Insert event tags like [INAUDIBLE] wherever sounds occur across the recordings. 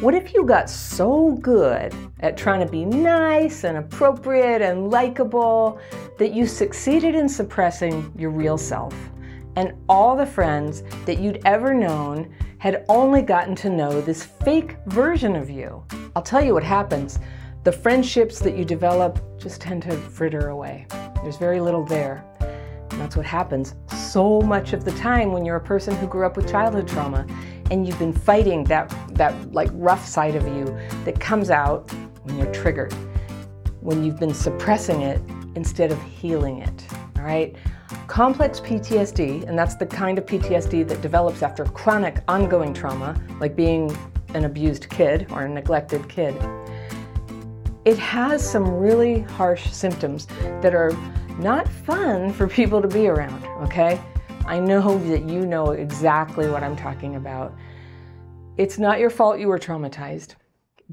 What if you got so good at trying to be nice and appropriate and likable that you succeeded in suppressing your real self? And all the friends that you'd ever known had only gotten to know this fake version of you. I'll tell you what happens. The friendships that you develop just tend to fritter away. There's very little there. And that's what happens so much of the time when you're a person who grew up with childhood trauma and you've been fighting that that like rough side of you that comes out when you're triggered when you've been suppressing it instead of healing it all right? Complex PTSD and that's the kind of PTSD that develops after chronic ongoing trauma like being an abused kid or a neglected kid. It has some really harsh symptoms that are not fun for people to be around okay I know that you know exactly what I'm talking about. It's not your fault you were traumatized,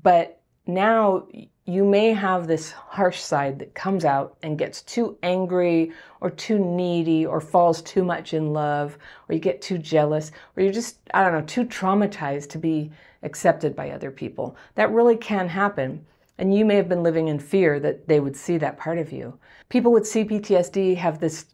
but now you may have this harsh side that comes out and gets too angry or too needy or falls too much in love or you get too jealous or you're just, I don't know, too traumatized to be accepted by other people. That really can happen. And you may have been living in fear that they would see that part of you. People with CPTSD have this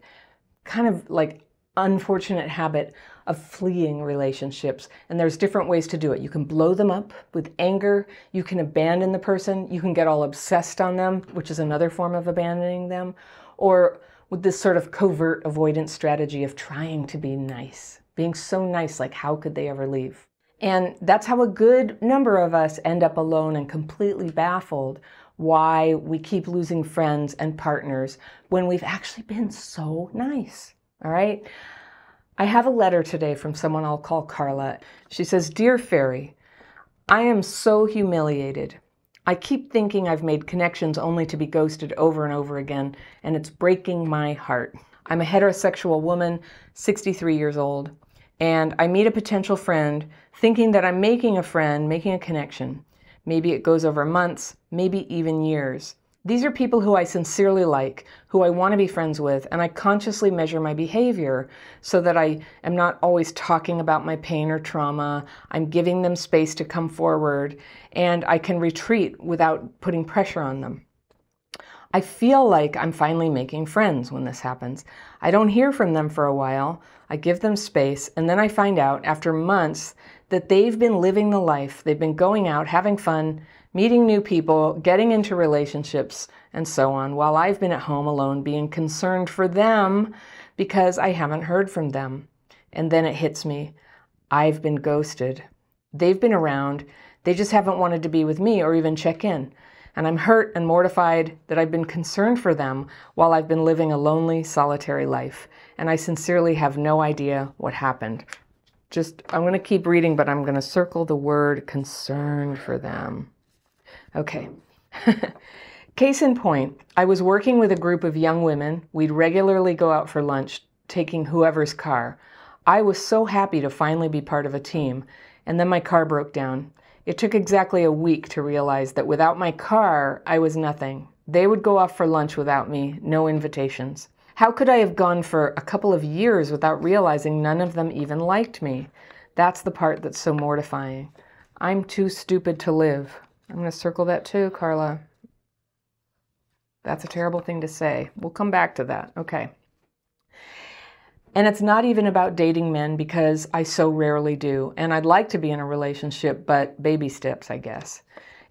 kind of like unfortunate habit of fleeing relationships. And there's different ways to do it. You can blow them up with anger, you can abandon the person, you can get all obsessed on them, which is another form of abandoning them, or with this sort of covert avoidance strategy of trying to be nice, being so nice, like how could they ever leave? And that's how a good number of us end up alone and completely baffled why we keep losing friends and partners when we've actually been so nice. All right. I have a letter today from someone I'll call Carla. She says, Dear Fairy, I am so humiliated. I keep thinking I've made connections only to be ghosted over and over again, and it's breaking my heart. I'm a heterosexual woman, 63 years old, and I meet a potential friend thinking that I'm making a friend, making a connection. Maybe it goes over months, maybe even years. These are people who I sincerely like, who I want to be friends with, and I consciously measure my behavior so that I am not always talking about my pain or trauma. I'm giving them space to come forward, and I can retreat without putting pressure on them. I feel like I'm finally making friends when this happens. I don't hear from them for a while. I give them space, and then I find out after months that they've been living the life. They've been going out, having fun, meeting new people, getting into relationships, and so on, while I've been at home alone being concerned for them because I haven't heard from them. And then it hits me I've been ghosted. They've been around, they just haven't wanted to be with me or even check in. And I'm hurt and mortified that I've been concerned for them while I've been living a lonely, solitary life. And I sincerely have no idea what happened. Just, I'm going to keep reading, but I'm going to circle the word concerned for them. Okay. [LAUGHS] Case in point, I was working with a group of young women. We'd regularly go out for lunch, taking whoever's car. I was so happy to finally be part of a team, and then my car broke down. It took exactly a week to realize that without my car, I was nothing. They would go off for lunch without me, no invitations. How could I have gone for a couple of years without realizing none of them even liked me? That's the part that's so mortifying. I'm too stupid to live. I'm going to circle that too, Carla. That's a terrible thing to say. We'll come back to that. Okay. And it's not even about dating men because I so rarely do. And I'd like to be in a relationship, but baby steps, I guess.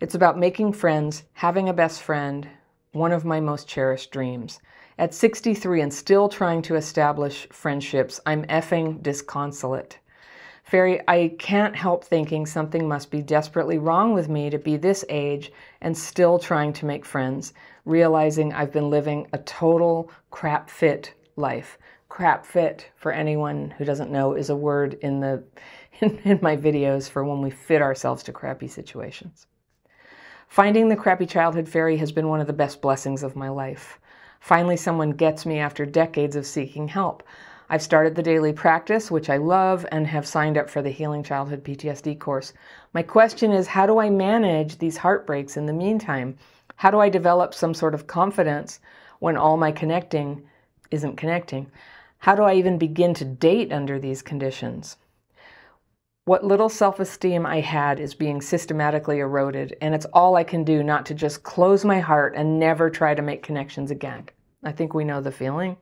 It's about making friends, having a best friend, one of my most cherished dreams. At 63 and still trying to establish friendships, I'm effing disconsolate. Fairy, I can't help thinking something must be desperately wrong with me to be this age and still trying to make friends, realizing I've been living a total crap fit life. Crap fit, for anyone who doesn't know, is a word in the [LAUGHS] in, in my videos for when we fit ourselves to crappy situations. Finding the crappy childhood fairy has been one of the best blessings of my life. Finally, someone gets me after decades of seeking help. I've started the daily practice, which I love, and have signed up for the Healing Childhood PTSD course. My question is how do I manage these heartbreaks in the meantime? How do I develop some sort of confidence when all my connecting isn't connecting? How do I even begin to date under these conditions? What little self esteem I had is being systematically eroded, and it's all I can do not to just close my heart and never try to make connections again. I think we know the feeling.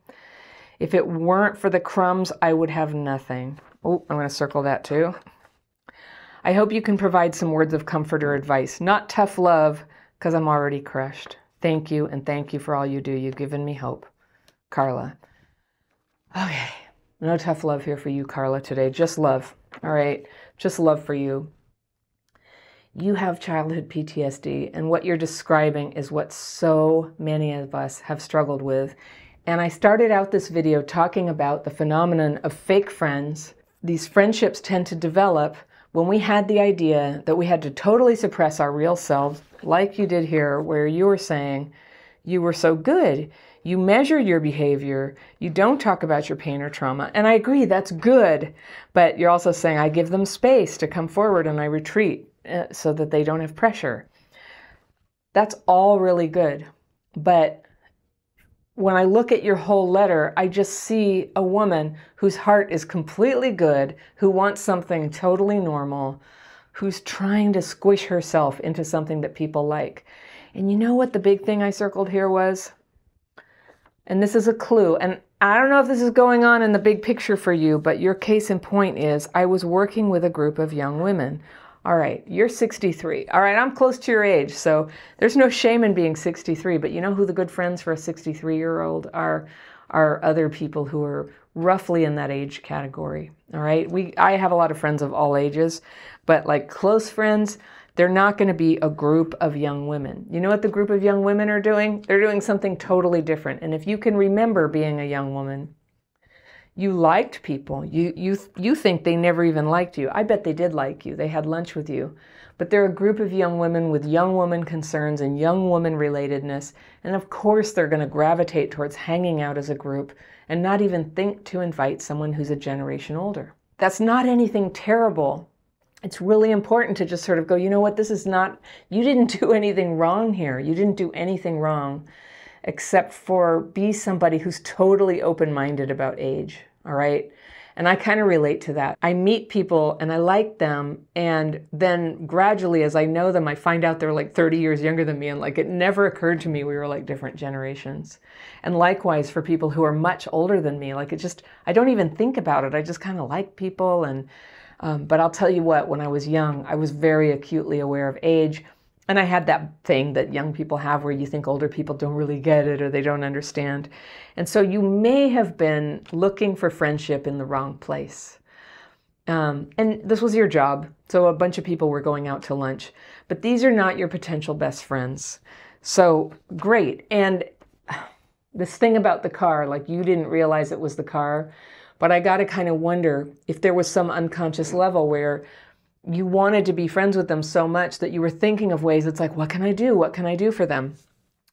If it weren't for the crumbs, I would have nothing. Oh, I'm going to circle that too. I hope you can provide some words of comfort or advice, not tough love, because I'm already crushed. Thank you, and thank you for all you do. You've given me hope. Carla. Okay, no tough love here for you, Carla, today. Just love. All right, just love for you. You have childhood PTSD, and what you're describing is what so many of us have struggled with. And I started out this video talking about the phenomenon of fake friends. These friendships tend to develop when we had the idea that we had to totally suppress our real selves, like you did here, where you were saying you were so good. You measure your behavior. You don't talk about your pain or trauma. And I agree, that's good. But you're also saying, I give them space to come forward and I retreat uh, so that they don't have pressure. That's all really good. But when I look at your whole letter, I just see a woman whose heart is completely good, who wants something totally normal, who's trying to squish herself into something that people like. And you know what the big thing I circled here was? And this is a clue. And I don't know if this is going on in the big picture for you, but your case in point is I was working with a group of young women all right, you're 63. All right, I'm close to your age, so there's no shame in being 63. But you know who the good friends for a 63 year old are? Are other people who are roughly in that age category. All right, we I have a lot of friends of all ages, but like close friends, they're not going to be a group of young women. You know what the group of young women are doing? They're doing something totally different. And if you can remember being a young woman, you liked people. You you you think they never even liked you. I bet they did like you. They had lunch with you. But they're a group of young women with young woman concerns and young woman relatedness, and of course they're going to gravitate towards hanging out as a group and not even think to invite someone who's a generation older. That's not anything terrible. It's really important to just sort of go, you know what, this is not, you didn't do anything wrong here. You didn't do anything wrong except for be somebody who's totally open minded about age. All right. And I kind of relate to that. I meet people and I like them. And then gradually, as I know them, I find out they're like 30 years younger than me. And like it never occurred to me we were like different generations. And likewise for people who are much older than me, like it just, I don't even think about it. I just kind of like people. And, um, but I'll tell you what, when I was young, I was very acutely aware of age and I had that thing that young people have where you think older people don't really get it or they don't understand. And so you may have been looking for friendship in the wrong place. Um, and this was your job. So a bunch of people were going out to lunch. But these are not your potential best friends. So great. And this thing about the car, like you didn't realize it was the car. But I got to kind of wonder if there was some unconscious level where you wanted to be friends with them so much that you were thinking of ways it's like, what can I do? What can I do for them?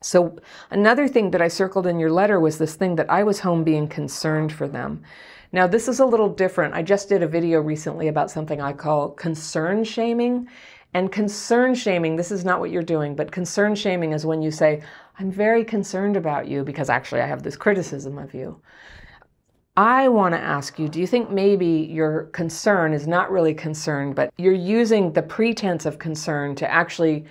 So, another thing that I circled in your letter was this thing that I was home being concerned for them. Now, this is a little different. I just did a video recently about something I call concern shaming. And concern shaming, this is not what you're doing, but concern shaming is when you say, I'm very concerned about you because actually I have this criticism of you. I want to ask you do you think maybe your concern is not really concern, but you're using the pretense of concern to actually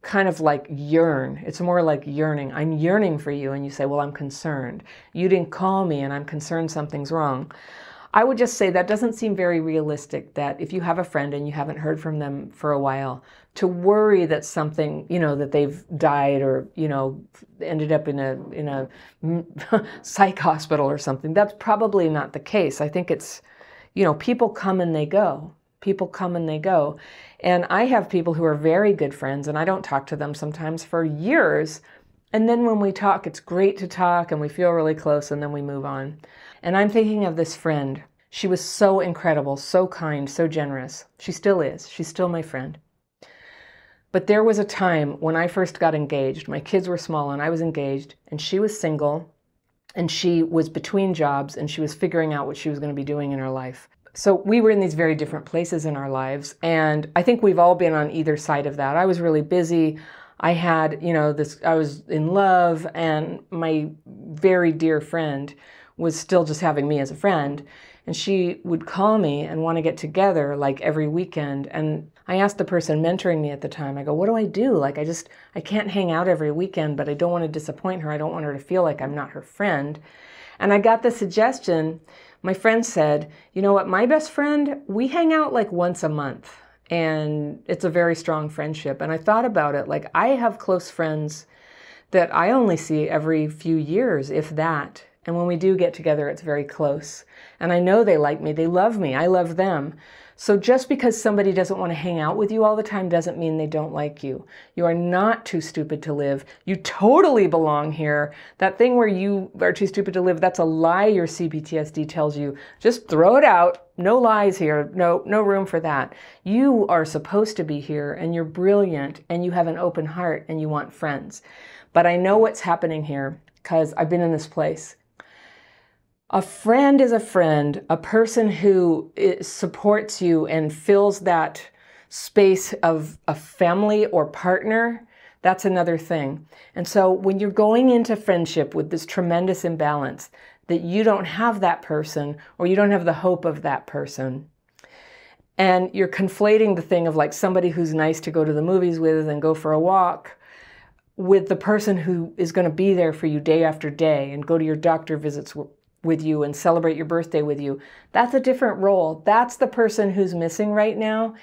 kind of like yearn? It's more like yearning. I'm yearning for you, and you say, Well, I'm concerned. You didn't call me, and I'm concerned something's wrong. I would just say that doesn't seem very realistic that if you have a friend and you haven't heard from them for a while, to worry that something, you know, that they've died or, you know, ended up in a in a [LAUGHS] psych hospital or something. That's probably not the case. I think it's, you know, people come and they go. People come and they go. And I have people who are very good friends and I don't talk to them sometimes for years. And then when we talk, it's great to talk and we feel really close and then we move on. And I'm thinking of this friend. She was so incredible, so kind, so generous. She still is. She's still my friend. But there was a time when I first got engaged. My kids were small and I was engaged, and she was single and she was between jobs and she was figuring out what she was going to be doing in her life. So we were in these very different places in our lives. And I think we've all been on either side of that. I was really busy. I had, you know, this, I was in love, and my very dear friend was still just having me as a friend. And she would call me and want to get together like every weekend. And I asked the person mentoring me at the time, I go, what do I do? Like, I just, I can't hang out every weekend, but I don't want to disappoint her. I don't want her to feel like I'm not her friend. And I got the suggestion. My friend said, you know what, my best friend, we hang out like once a month. And it's a very strong friendship. And I thought about it like, I have close friends that I only see every few years, if that. And when we do get together, it's very close. And I know they like me, they love me, I love them. So just because somebody doesn't want to hang out with you all the time doesn't mean they don't like you. You are not too stupid to live. You totally belong here. That thing where you are too stupid to live, that's a lie your CPTSD tells you. Just throw it out. No lies here. No no room for that. You are supposed to be here and you're brilliant and you have an open heart and you want friends. But I know what's happening here because I've been in this place. A friend is a friend, a person who eh, supports you and fills that space of a family or partner. That's another thing. And so when you're going into friendship with this tremendous imbalance, that you don't have that person or you don't have the hope of that person, and you're conflating the thing of like somebody who's nice to go to the movies with and go for a walk with the person who is going to be there for you day after day and go to your doctor visits with you and celebrate your birthday with you. That's a different role. That's the person who's missing right now.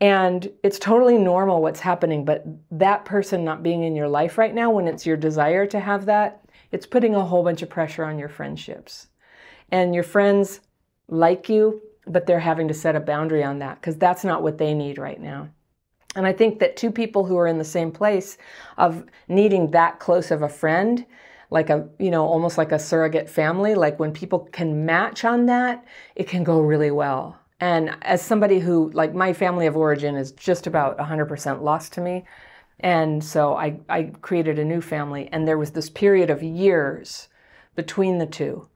And it's totally normal what's happening, but that person not being in your life right now, when it's your desire to have that, it's putting a whole bunch of pressure on your friendships. And your friends like you, but they're having to set a boundary on that because that's not what they need right now. And I think that two people who are in the same place of needing that close of a friend, like a, you know, almost like a surrogate family, like when people can match on that, it can go really well. And as somebody who, like, my family of origin is just about 100% lost to me. And so I, I created a new family, and there was this period of years between the two.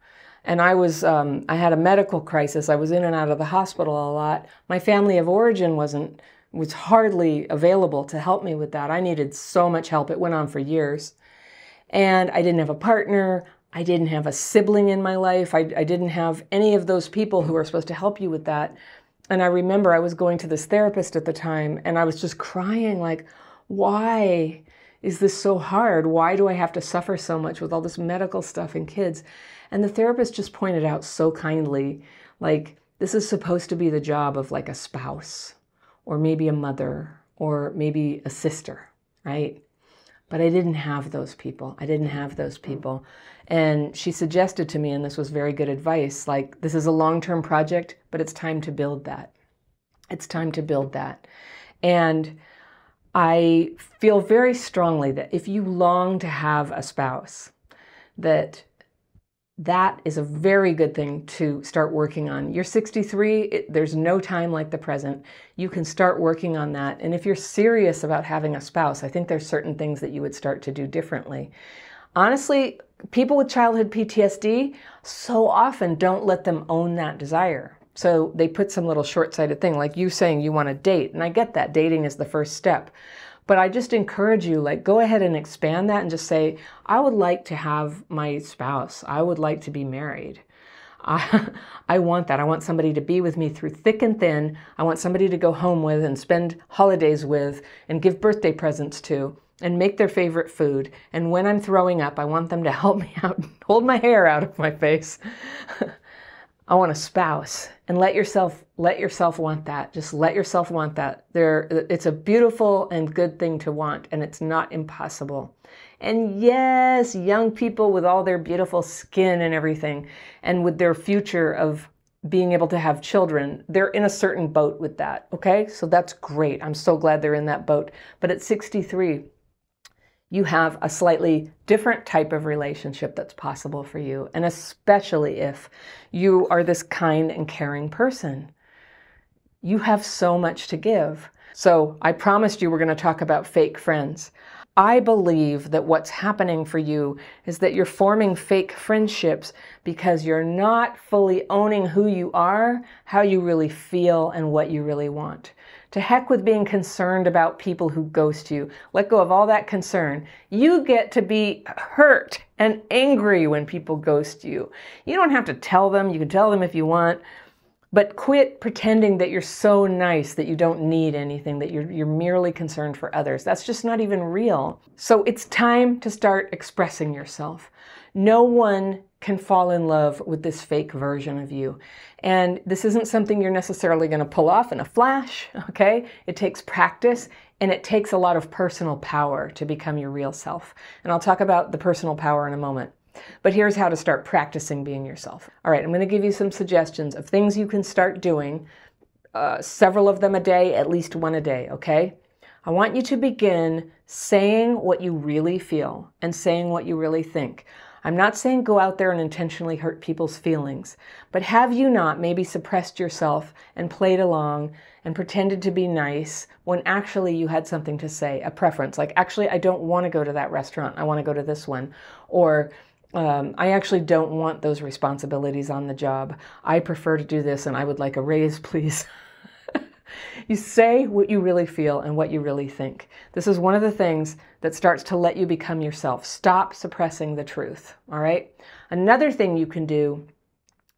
And I was, um, I had a medical crisis. I was in and out of the hospital a lot. My family of origin wasn't was hardly available to help me with that. I needed so much help. It went on for years. And I didn't have a partner. I didn't have a sibling in my life. I, I didn't have any of those people who are supposed to help you with that. And I remember I was going to this therapist at the time and I was just crying, like, why is this so hard? Why do I have to suffer so much with all this medical stuff and kids? And the therapist just pointed out so kindly, like, this is supposed to be the job of like a spouse or maybe a mother or maybe a sister, right? But I didn't have those people. I didn't have those mm-hmm. people. And she suggested to me, and this was very good advice like, this is a long term project, but it's time to build that. It's time to build that. And I feel very strongly that if you long to have a spouse, that that is a very good thing to start working on. You're 63, it, there's no time like the present. You can start working on that. And if you're serious about having a spouse, I think there's certain things that you would start to do differently. Honestly, people with childhood PTSD so often don't let them own that desire. So they put some little short sighted thing, like you saying you want to date. And I get that dating is the first step. But I just encourage you, like, go ahead and expand that and just say, I would like to have my spouse. I would like to be married. I, [LAUGHS] I want that. I want somebody to be with me through thick and thin. I want somebody to go home with and spend holidays with and give birthday presents to and make their favorite food. And when I'm throwing up, I want them to [LAUGHS] help me out, hold my hair out of my face. [LAUGHS] I want a spouse and let yourself let yourself want that. Just let yourself want that. There it's a beautiful and good thing to want and it's not impossible. And yes, young people with all their beautiful skin and everything and with their future of being able to have children, they're in a certain boat with that, okay? So that's great. I'm so glad they're in that boat. But at 63, you have a slightly different type of relationship that's possible for you, and especially if you are this kind and caring person. You have so much to give. So, I promised you we're going to talk about fake friends. I believe that what's happening for you is that you're forming fake friendships because you're not fully owning who you are, how you really feel, and what you really want. To heck with being concerned about people who ghost you. Let go of all that concern. You get to be hurt and angry when people ghost you. You don't have to tell them. You can tell them if you want. But quit pretending that you're so nice that you don't need anything, that you're, you're merely concerned for others. That's just not even real. So it's time to start expressing yourself. No one can fall in love with this fake version of you. And this isn't something you're necessarily going to pull off in a flash, [LAUGHS] okay? It takes practice and it takes a lot of personal power to become your real self. And I'll talk about the personal power in a moment. But here's how to start practicing being yourself. All right, I'm going to give you some suggestions of things you can start doing, uh, several of them a day, at least one a day, okay? I want you to begin saying what you really feel and saying what you really think. I'm not saying go out there and intentionally hurt people's feelings, but have you not maybe suppressed yourself and played along and pretended to be nice when actually you had something to say, a preference, like, actually, I don't want to go to that restaurant, I want to go to this one, or um, I actually don't want those responsibilities on the job. I prefer to do this and I would like a raise, [LAUGHS] please. You say what you really feel and what you really think. This is one of the things that starts to let you become yourself. Stop suppressing the truth, all right? Another thing you can do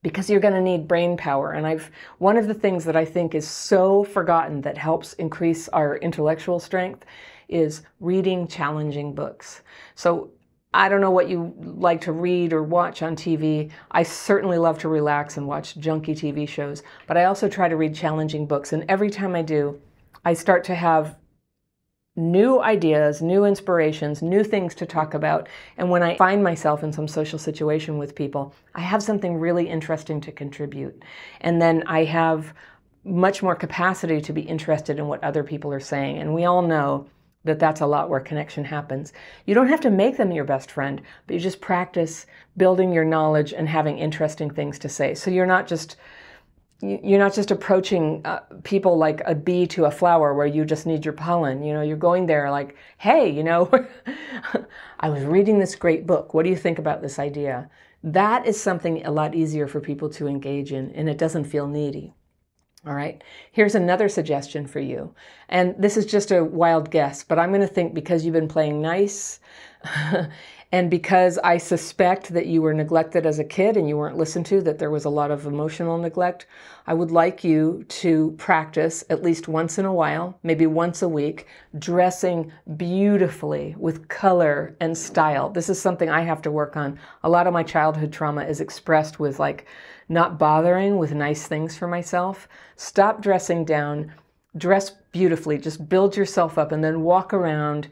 because you're going to need brain power and I've one of the things that I think is so forgotten that helps increase our intellectual strength is reading challenging books. So I don't know what you like to read or watch on TV. I certainly love to relax and watch junky TV shows, but I also try to read challenging books. And every time I do, I start to have new ideas, new inspirations, new things to talk about. And when I find myself in some social situation with people, I have something really interesting to contribute. And then I have much more capacity to be interested in what other people are saying. And we all know that that's a lot where connection happens. You don't have to make them your best friend, but you just practice building your knowledge and having interesting things to say. So you're not just you're not just approaching uh, people like a bee to a flower where you just need your pollen. You know, you're going there like, hey, you know, [LAUGHS] I was reading this great book. What do you think about this idea? That is something a lot easier for people to engage in, and it doesn't feel needy. All right, here's another suggestion for you. And this is just a wild guess, but I'm going to think because you've been playing nice [LAUGHS] and because I suspect that you were neglected as a kid and you weren't listened to, that there was a lot of emotional neglect, I would like you to practice at least once in a while, maybe once a week, dressing beautifully with color and style. This is something I have to work on. A lot of my childhood trauma is expressed with like, not bothering with nice things for myself. Stop dressing down, dress beautifully, just build yourself up, and then walk around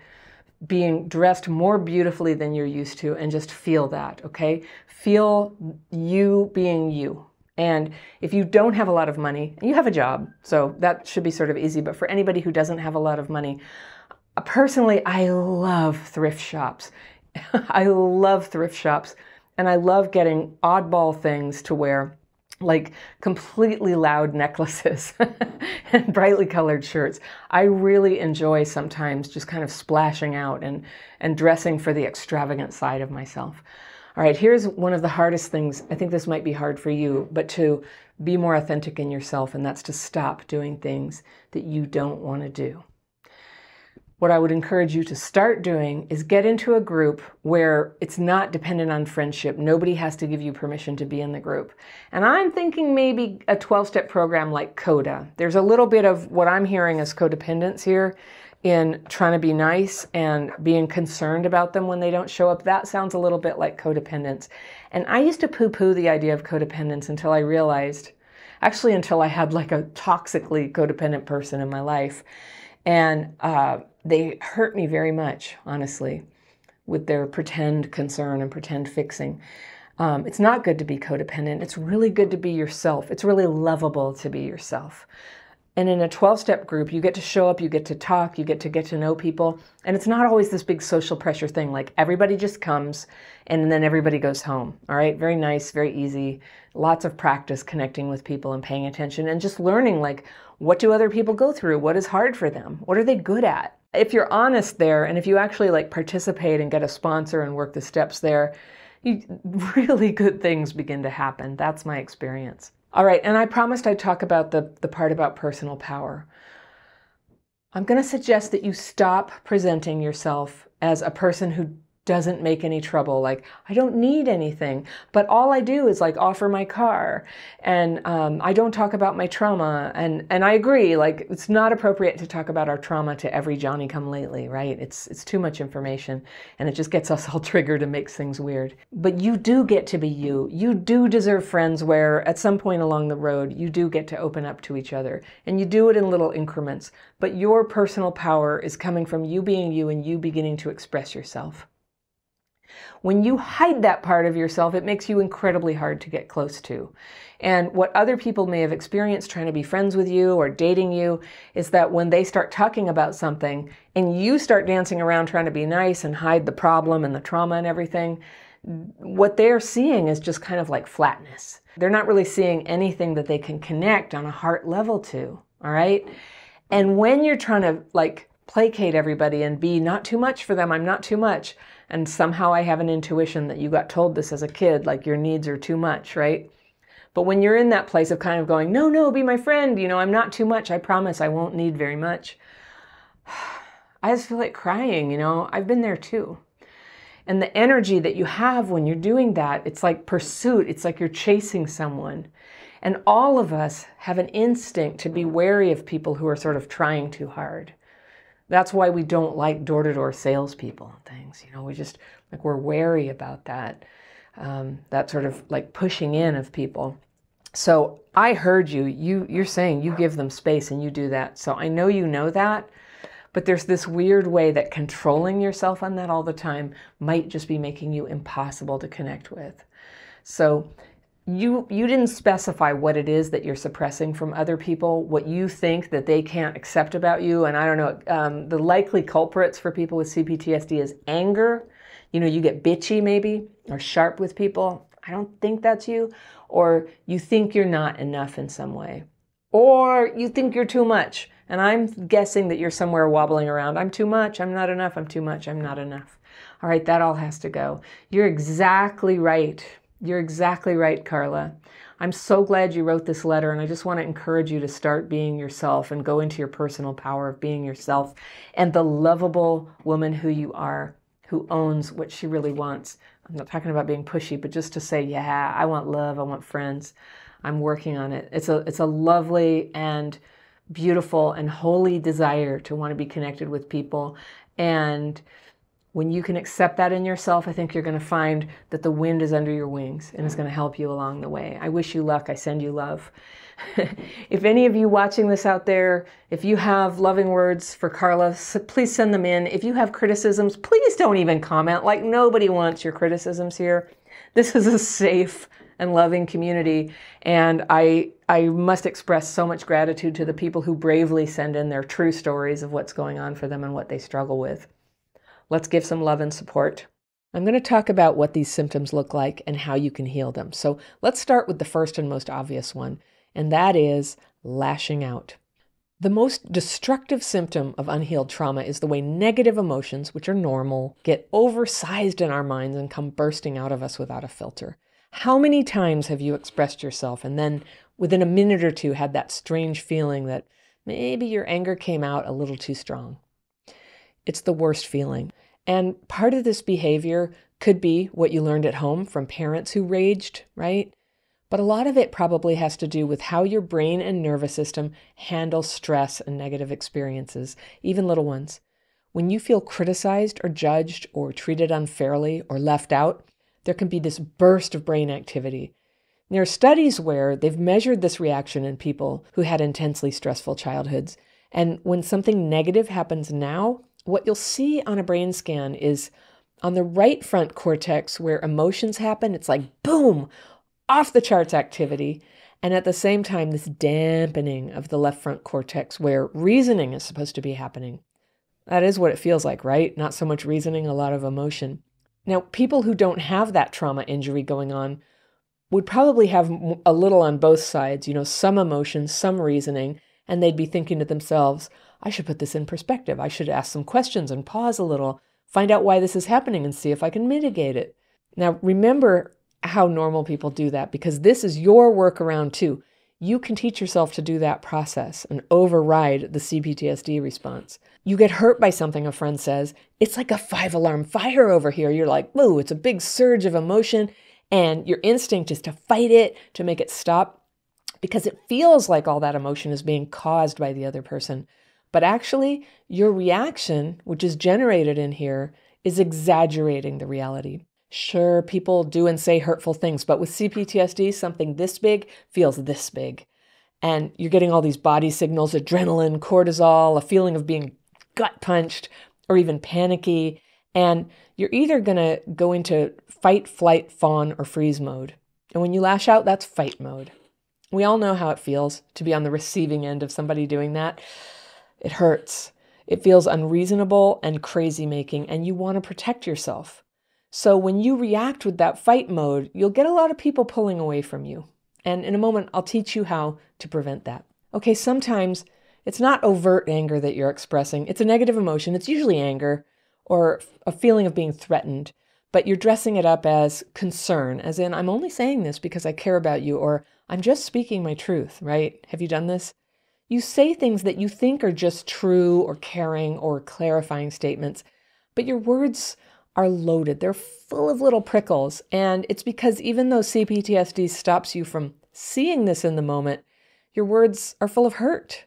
being dressed more beautifully than you're used to and just feel that, okay? Feel you being you. And if you don't have a lot of money, you have a job, so that should be sort of easy. But for anybody who doesn't have a lot of money, personally, I love thrift shops. [LAUGHS] I love thrift shops and I love getting oddball things to wear, like completely loud necklaces [LAUGHS] and brightly colored shirts. I really enjoy sometimes just kind of splashing out and, and dressing for the extravagant side of myself. All right, here's one of the hardest things. I think this might be hard for you, but to be more authentic in yourself, and that's to stop doing things that you don't want to do what I would encourage you to start doing is get into a group where it's not dependent on friendship. Nobody has to give you permission to be in the group. And I'm thinking maybe a 12 step program like CODA. There's a little bit of what I'm hearing as codependence here in trying to be nice and being concerned about them when they don't show up. That sounds a little bit like codependence. And I used to poo poo the idea of codependence until I realized, actually, until I had like a toxically codependent person in my life. And, uh, they hurt me very much, honestly, with their pretend concern and pretend fixing. Um, it's not good to be codependent. It's really good to be yourself. It's really lovable to be yourself. And in a 12 step group, you get to show up, you get to talk, you get to get to know people. And it's not always this big social pressure thing like everybody just comes and then everybody goes home. All right, very nice, very easy. Lots of practice connecting with people and paying attention and just learning like what do other people go through? What is hard for them? What are they good at? If you're honest there and if you actually like participate and get a sponsor and work the steps there, you, [LAUGHS] really good things begin to happen. That's my experience. All right, and I promised I'd talk about the, the part about personal power. I'm going to suggest that you stop presenting yourself as a person who doesn't make any trouble. Like, I don't need anything, but all I do is like offer my car. And um, I don't talk about my trauma. And, and I agree, like, it's not appropriate to talk about our trauma to every Johnny come lately, right? It's, it's too much information and it just gets us [LAUGHS] all triggered and makes things weird. But you do get to be you. You do deserve friends where at some point along the road, you do get to open up to each other and you do it in little increments. But your personal power is coming from you being you and you beginning to express yourself. When you hide that part of yourself, it makes you incredibly hard to get close to. And what other people may have experienced trying to be friends with you or dating you is that when they start talking about something and you start dancing around trying to be nice and hide the problem and the trauma and everything, what they're seeing is just kind of like flatness. They're not really seeing anything that they can connect on a heart level to, all right? And when you're trying to like placate everybody and be not too much for them, I'm not too much, and somehow I have an intuition that you got told this as a kid, like your needs are too much, right? But when you're in that place of kind of going, no, no, be my friend, you know, I'm not too much, I promise I won't need very much. [SIGHS] I just feel like crying, you know, I've been there too. And the energy that you have when you're doing that, it's like pursuit, it's like you're chasing someone. And all of us have an instinct to be wary of people who are sort of trying too hard. That's why we don't like door to door salespeople and things. You know, we just like we're wary about that, um, that sort of like pushing in of people. So I heard you. You you're saying you give them space and you do that. So I know you know that, but there's this weird way that controlling yourself on that all the time might just be making you impossible to connect with. So you you didn't specify what it is that you're suppressing from other people what you think that they can't accept about you. And i don't know um, the likely culprits for people with cptsd is anger. You know you get bitchy maybe or sharp with people. I don't think that's you. Or you think you're not enough in some way. Or you think you're too much. And i'm guessing that you're somewhere wobbling around. I'm too much. I'm not enough. I'm too much. I'm not enough. All right that all has to go. You're exactly right you're exactly right, Carla. I'm so glad you wrote this letter, and I just want to encourage you to start being yourself and go into your personal power of being yourself and the lovable woman who you are, who owns what she really wants. I'm not talking about being pushy, but just to say, yeah, I want love, I want friends. I'm working on it. It's a it's a lovely and beautiful and holy desire to want to be connected with people and when you can accept that in yourself, I think you're going to find that the wind is under your wings and is mm. going to help you along the way. I wish you luck. I send you love. [LAUGHS] if any of you watching this out there, if you have loving words for Carla, please send them in. If you have criticisms, please don't even comment. Like nobody wants your criticisms here. This is a safe and loving community, and I I must express so much gratitude to the people who bravely send in their true stories of what's going on for them and what they struggle with. Let's give some love and support. I'm going to talk about what these symptoms look like and how you can heal them. So let's start with the first and most obvious one, and that is lashing out. The most destructive symptom of unhealed trauma is the way negative emotions, which are normal, get oversized in our minds and come bursting out of us without a filter. How many times have you expressed yourself and then within a minute or two had that strange feeling that maybe your anger came out a little too strong? It's the worst feeling. And part of this behavior could be what you learned at home from parents who raged, right? But a lot of it probably has to do with how your brain and nervous system handle stress and negative experiences, even little ones. When you feel criticized or judged or treated unfairly or left out, there can be this burst of brain activity. There are studies where they've measured this reaction in people who had intensely stressful childhoods. And when something negative happens now, what you'll see on a brain scan is on the right front cortex where emotions happen, it's like boom, off the charts activity. And at the same time, this dampening of the left front cortex where reasoning is supposed to be happening. That is what it feels like, right? Not so much reasoning, a lot of emotion. Now, people who don't have that trauma injury going on would probably have a little on both sides, you know, some emotion, some reasoning, and they'd be thinking to themselves, I should put this in perspective. I should ask some questions and pause a little, find out why this is happening and see if I can mitigate it. Now, remember how normal people do that because this is your workaround too. you can teach yourself to do that process and override the CPTSD response. You get hurt by something a friend says, it's like a five alarm fire over here. You're like, whoa, it's a big surge of emotion. And your instinct is to fight it, to make it stop, because it feels like all that emotion is being caused by the other person. But actually, your reaction, which is generated in here, is exaggerating the reality. Sure, people do and say hurtful things, but with CPTSD, something this big feels this big. And you're getting all these body signals adrenaline, cortisol, a feeling of being gut punched, or even panicky. And you're either going to go into fight, flight, fawn, or freeze mode. And when you lash out, that's fight mode. We all know how it feels to be on the receiving end of somebody doing that. It hurts. It feels unreasonable and crazy making, and you want to protect yourself. So when you react with that fight mode, you'll get a lot of people pulling away from you. And in a moment, I'll teach you how to prevent that. Okay, sometimes it's not overt anger that you're expressing, it's a negative emotion. It's usually anger or a feeling of being threatened, but you're dressing it up as concern, as in, I'm only saying this because I care about you, or I'm just speaking my truth, right? Have you done this? You say things that you think are just true or caring or clarifying statements, but your words are loaded. They're full of little prickles. And it's because even though CPTSD stops you from seeing this in the moment, your words are full of hurt.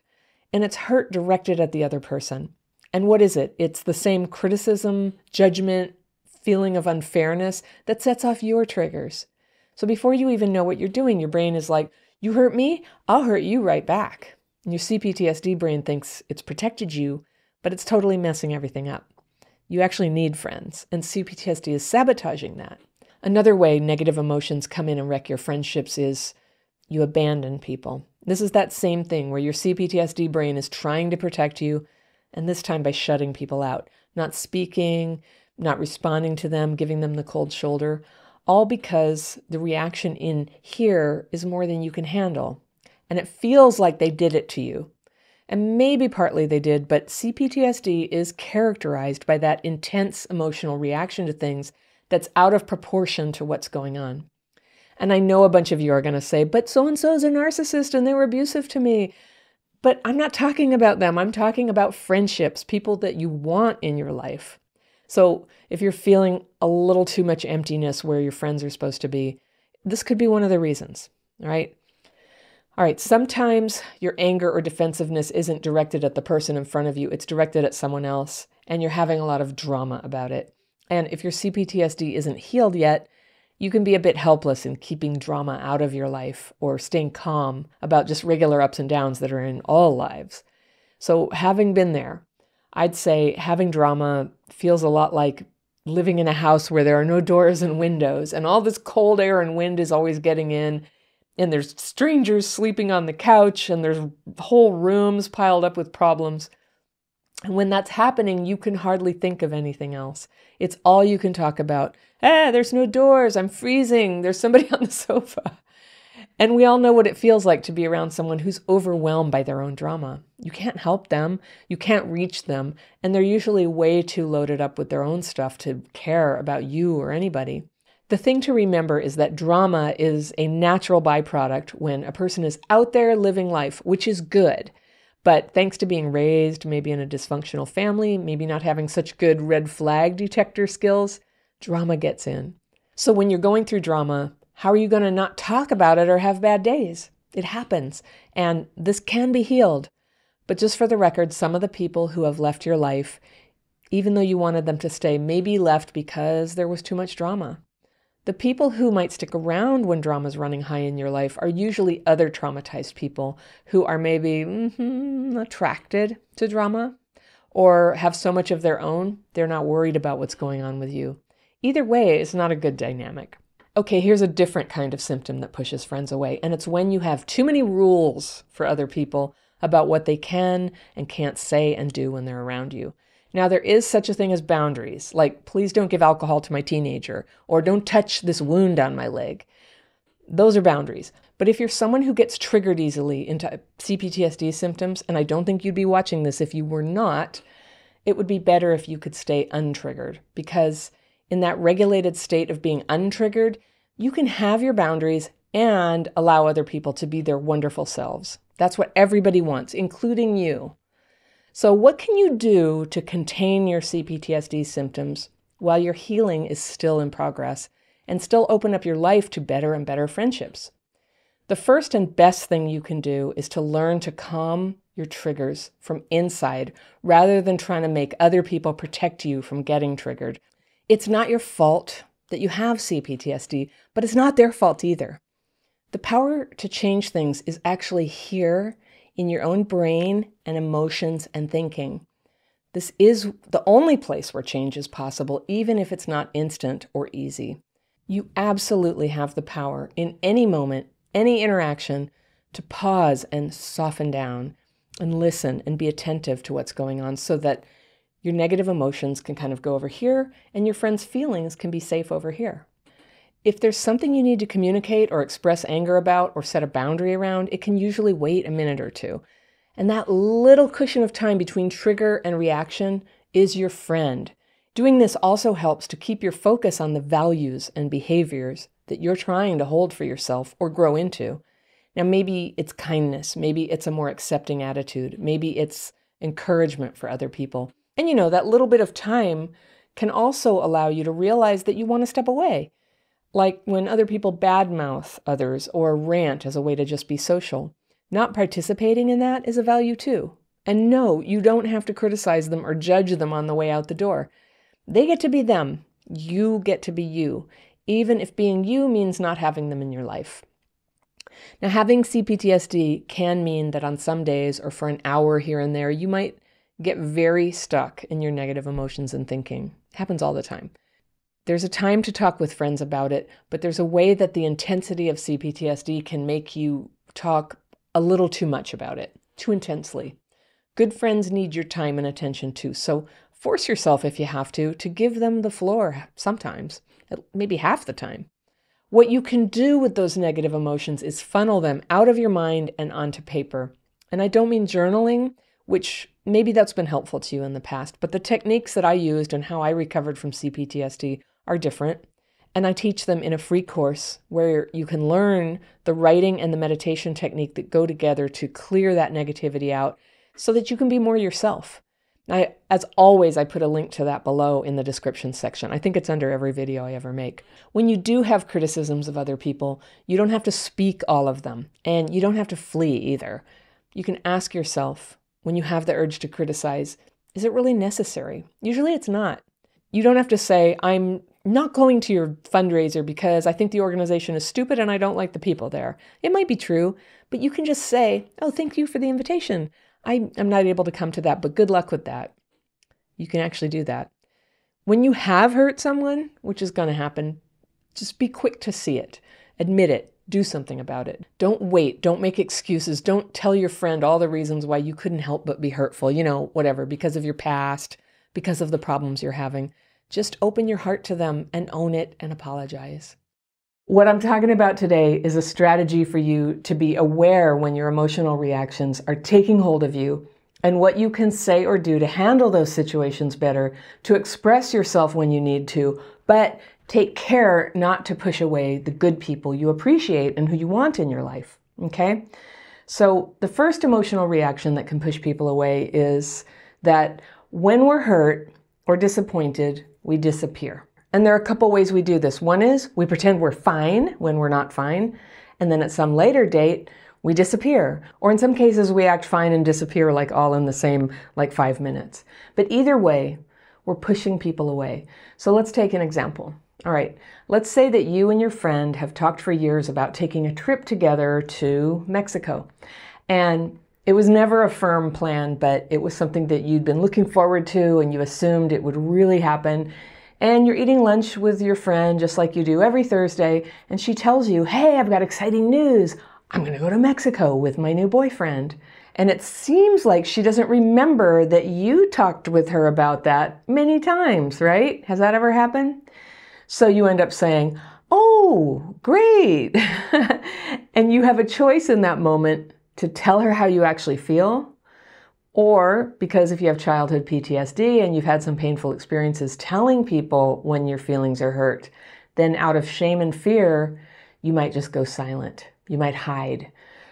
And it's hurt directed at the other person. And what is it? It's the same criticism, judgment, feeling of unfairness that sets off your triggers. So before you even know what you're doing, your brain is like, You hurt me, I'll hurt you right back. Your CPTSD brain thinks it's protected you, but it's totally messing everything up. You actually need friends, and CPTSD is sabotaging that. Another way negative emotions come in and wreck your friendships is you abandon people. This is that same thing where your CPTSD brain is trying to protect you, and this time by shutting people out, not speaking, not responding to them, giving them the cold shoulder, all because the reaction in here is more than you can handle. And it feels like they did it to you. And maybe partly they did, but CPTSD is characterized by that intense emotional reaction to things that's out of proportion to what's going on. And I know a bunch of you are going to say, but so and so is a narcissist and they were abusive to me. But I'm not talking about them. I'm talking about friendships, people that you want in your life. So if you're feeling a little too much emptiness where your friends are supposed to be, this could be one of the reasons, right? All right, sometimes your anger or defensiveness isn't directed at the person in front of you, it's directed at someone else, and you're having a lot of drama about it. And if your CPTSD isn't healed yet, you can be a bit helpless in keeping drama out of your life or staying calm about just regular ups and downs that are in all lives. So, having been there, I'd say having drama feels a lot like living in a house where there are no doors and windows, and all this cold air and wind is always getting in, and there's strangers sleeping on the couch and there's whole rooms piled up with problems. And when that's happening, you can hardly think of anything else. It's all you can talk about. Ah, there's no doors. I'm freezing. There's somebody [LAUGHS] on the sofa. And we all know what it feels like to be around someone who's overwhelmed by their own drama. You can't help them, you can't reach them, and they're usually way too loaded up with their own stuff to care about you or anybody. The thing to remember is that drama is a natural byproduct when a person is out there living life, which is good. But thanks to being raised maybe in a dysfunctional family, maybe not having such good red flag detector skills, drama gets in. So when you're going through drama, how are you going to not talk about it or have bad days? It happens, and this can be healed. But just for the record, some of the people who have left your life, even though you wanted them to stay, may be left because there was too much drama. The people who might stick around when drama's running high in your life are usually other traumatized people who are maybe mm-hmm, attracted to drama or have so much of their own, they're not worried about what's going on with you. Either way, it's not a good dynamic. Okay, here's a different kind of symptom that pushes friends away, and it's when you have too many rules for other people about what they can and can't say and do when they're around you. Now, there is such a thing as boundaries, like please don't give alcohol to my teenager, or don't touch this wound on my leg. Those are boundaries. But if you're someone who gets triggered easily into CPTSD symptoms, and I don't think you'd be watching this if you were not, it would be better if you could stay untriggered because in that regulated state of being untriggered, you can have your boundaries and allow other people to be their wonderful selves. That's what everybody wants, including you. So, what can you do to contain your CPTSD symptoms while your healing is still in progress and still open up your life to better and better friendships? The first and best thing you can do is to learn to calm your triggers from inside rather than trying to make other people protect you from getting triggered. It's not your fault that you have CPTSD, but it's not their fault either. The power to change things is actually here in your own brain and emotions and thinking. This is the only place where change is possible, even if it's not instant or easy. You absolutely have the power in any moment, any interaction, to pause and soften down and listen and be attentive to what's going on so that your negative emotions can kind of go over here and your friend's feelings can be safe over here. If there's something you need to communicate or express anger about or set a boundary around, it can usually wait a minute or two. And that little cushion of time between trigger and reaction is your friend. Doing this also helps to keep your focus on the values and behaviors that you're trying to hold for yourself or grow into. Now, maybe it's kindness, maybe it's a more accepting attitude, maybe it's encouragement for other people. And you know, that little bit of time can also allow you to realize that you want to step away like when other people badmouth others or rant as a way to just be social. Not participating in that is a value too. And no, you don't have to criticize them or judge them on the way out the door. They get to be them. You get to be you, even if being you means not having them in your life. Now, having CPTSD can mean that on some days or for an hour here and there, you might get very stuck in your negative emotions and thinking. It happens all the time. There's a time to talk with friends about it, but there's a way that the intensity of CPTSD can make you talk a little too much about it, too intensely. Good friends need your time and attention too, so force yourself if you have to to give them the floor sometimes, maybe half the time. What you can do with those negative emotions is funnel them out of your mind and onto paper. And I don't mean journaling, which maybe that's been helpful to you in the past, but the techniques that I used and how I recovered from CPTSD are different. And I teach them in a free course where you can learn the writing and the meditation technique that go together to clear that negativity out so that you can be more yourself. I, as always, I put a link to that below in the description section. I think it's under every video I ever make. When you do have criticisms of other people, you don't have to speak all of them, and you don't have to flee either. You can ask yourself when you have the urge to criticize, is it really necessary? Usually it's not. You don't have to say, I'm not going to your fundraiser because I think the organization is stupid and I don't like the people there. It might be true, but you can just say, Oh, thank you for the invitation. I, am not able to come to that, but good luck with that. You can actually do that. When you have hurt someone, which is going to happen, just be quick to see it, admit it, do something about it. Don't wait, don't make excuses, don't tell your friend all the reasons why you couldn't help but be hurtful, you know, whatever, because of your past, because of the problems you're having. Just open your heart to them and own it and apologize. What I'm talking about today is a strategy for you to be aware when your emotional reactions are taking hold of you and what you can say or do to handle those situations better, to express yourself when you need to, but take care not to push away the good people you appreciate and who you want in your life. Okay? So, the first emotional reaction that can push people away is that when we're hurt or disappointed, we disappear. And there are a couple ways we do this. One is we pretend we're fine when we're not fine, and then at some later date, we disappear. Or in some cases, we act fine and disappear like all in the same, like five minutes. But either way, we're pushing people away. So let's take an example. All right, let's say that you and your friend have talked for years about taking a trip together to Mexico. And it was never a firm plan, but it was something that you'd been looking forward to and you assumed it would really happen. And you're eating lunch with your friend just like you do every Thursday, and she tells you, Hey, I've got exciting news. I'm going to go to Mexico with my new boyfriend. And it seems like she doesn't remember that you talked with her about that many times, right? Has that ever happened? So you end up saying, Oh, great. [LAUGHS] and you have a choice in that moment to tell her how you actually feel, or because if you have childhood PTSD and you've had some painful experiences, telling people when your feelings are hurt, then out of shame and fear, you might just go silent. You might hide.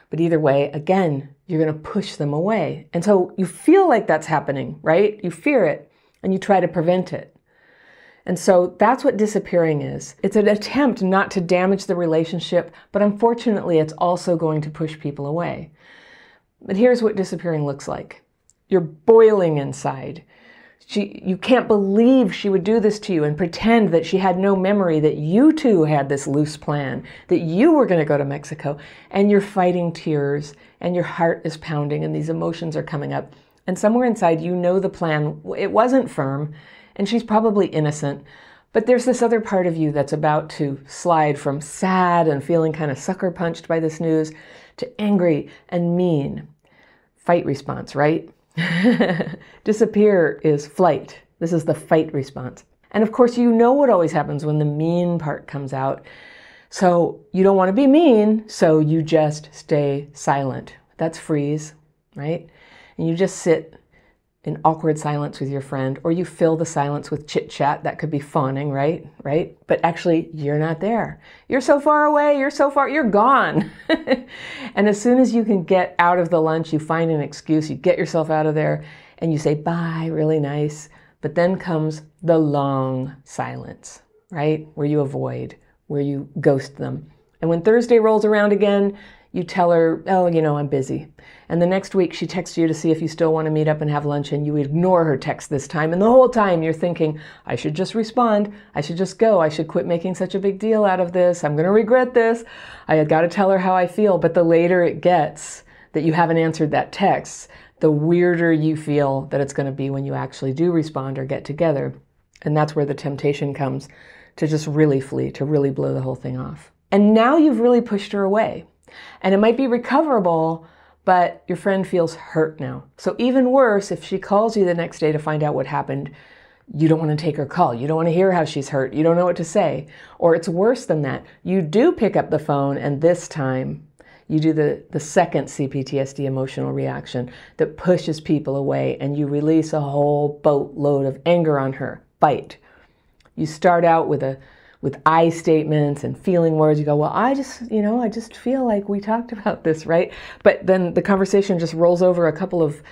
But either way, again, you're going to push them away. And so you feel like that's happening, right? You fear it and you try to prevent it. And so that's what disappearing is. It's an attempt not to damage the relationship, but unfortunately, it's also going to push people away. But here's what disappearing looks like you're boiling inside. She, you can't believe she would do this to you and pretend that she had no memory that you two had this loose plan, that you were going to go to Mexico, and you're fighting tears and your heart is pounding and these emotions are coming up. And somewhere inside, you know the plan, it wasn't firm, and she's probably innocent. But there's this other part of you that's about to slide from sad and feeling kind of sucker punched by this news to angry and mean. Fight response, right? [LAUGHS] Disappear is flight. This is the fight response. And of course, you know what always happens when the mean part comes out. So you don't want to be mean, so you just stay silent. That's freeze, right? And you just sit in awkward silence with your friend, or you fill the silence with chit chat. That could be fawning, right? Right? But actually, you're not there. You're so far away. You're so far, you're gone. [LAUGHS] and as soon as you can get out of the lunch, you find an excuse, you get yourself out of there, and you say bye, really nice. But then comes the long silence, right? Where you avoid, where you ghost them. And when Thursday rolls around again, you tell her, oh, you know, I'm busy. And the next week she texts you to see if you still want to meet up and have lunch, and you ignore her text this time. And the whole time you're thinking, I should just respond. I should just go. I should quit making such a big deal out of this. I'm going to regret this. I had got to tell her how I feel. But the later it gets that you haven't answered that text, the weirder you feel that it's going to be when you actually do respond or get together. And that's where the temptation comes to just really flee, to really blow the whole thing off. And now you've really pushed her away. And it might be recoverable, but your friend feels hurt now. So, even worse, if she calls you the next day to find out what happened, you don't want to take her call. You don't want to hear how she's hurt. You don't know what to say. Or it's worse than that. You do pick up the phone, and this time you do the, the second CPTSD emotional reaction that pushes people away, and you release a whole boatload of anger on her. Fight. You start out with a with I statements and feeling words. You go, well, I just, you know, I just feel like we talked about this, right? But then the conversation just rolls over a couple of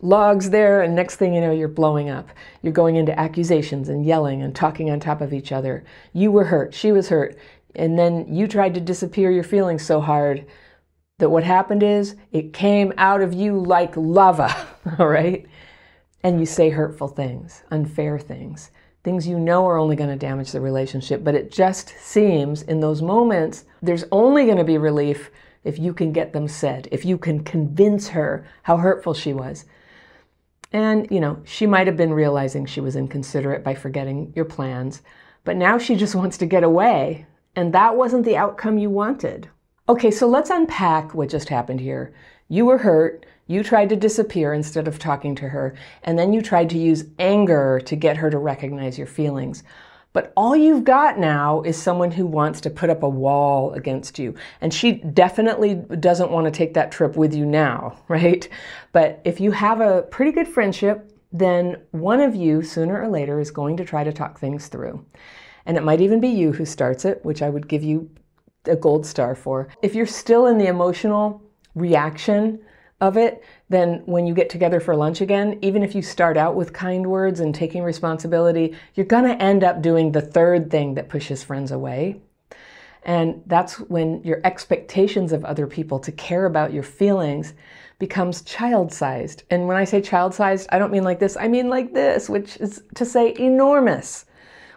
logs there, and next thing you know, you're blowing up. You're going into accusations and yelling and talking on top of each other. You were hurt, she was hurt, and then you tried to disappear your feelings so hard that what happened is it came out of you like lava, [LAUGHS] all right? And you say hurtful things, unfair things things you know are only going to damage the relationship. But it just seems in those moments, there's only going to be relief if you can get them said, if you can convince her how hurtful she was. And, you know, she might have been realizing she was inconsiderate by forgetting your plans, but now she just wants to get away. And that wasn't the outcome you wanted. Okay, so let's unpack what just happened here. You were hurt. You tried to disappear instead of talking to her, and then you tried to use anger to get her to recognize your feelings. But all you've got now is someone who wants to put up a wall against you. And she definitely doesn't want to take that trip with you now, [LAUGHS] right? But if you have a pretty good friendship, then one of you, sooner or later, is going to try to talk things through. And it might even be you who starts it, which I would give you a gold star for. If you're still in the emotional reaction, of it, then when you get together for lunch again, even if you start out with kind words and taking responsibility, you're going to end up doing the third thing that pushes friends away. And that's when your expectations of other people to care about your feelings becomes child sized. And when I say child sized, I don't mean like this, I mean like this, which is to say enormous.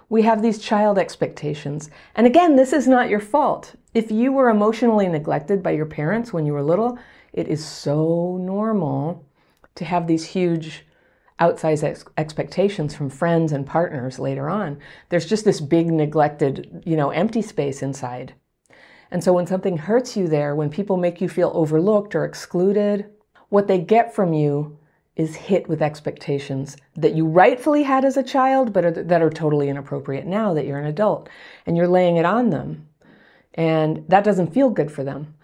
We have these child expectations. And again, this is not your fault. If you were emotionally neglected by your parents when you were little, it is so normal to have these huge outsized ex- expectations from friends and partners later on. There's just this big neglected, you know, empty space inside. And so when something hurts you there, when people make you feel overlooked or excluded, what they get from you is hit with expectations that you rightfully had as a child, but are, that are totally inappropriate now that you're an adult. And you're laying it on them. And that doesn't feel good for them.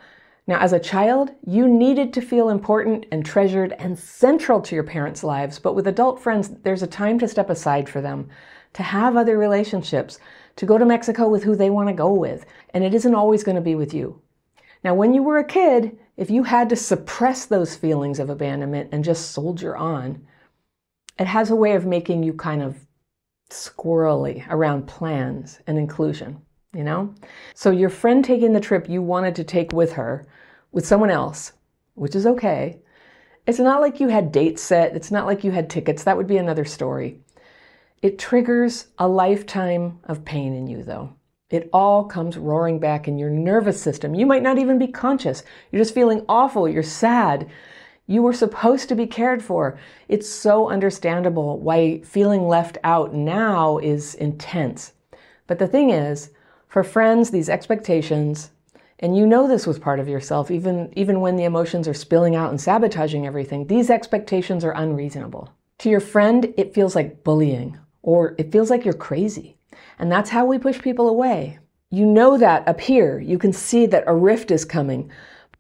Now, as a child, you needed to feel important and treasured and central to your parents' lives, but with adult friends, there's a time to step aside for them, to have other relationships, to go to Mexico with who they want to go with. And it isn't always going to be with you. Now, when you were a kid, if you had to suppress those feelings of abandonment and just soldier on, it has a way of making you kind of squirrely around plans and inclusion, you know? So, your friend taking the trip you wanted to take with her with someone else, which is okay, it's not like you had dates set, it's not like you had tickets. That would be another story. It triggers a lifetime of pain in you, though. It all comes roaring back in your nervous system. You might not even be conscious. You're just feeling awful. You're sad. You were supposed to be cared for. It's so understandable why feeling left out now is intense. But the thing is, for friends, these expectations, and you know this was part of yourself, even, even when the emotions are spilling out and sabotaging everything, these expectations are unreasonable. To your friend, it feels like bullying or it feels like you're crazy. And that's how we push people away. You know that up here, you can see that a rift is coming.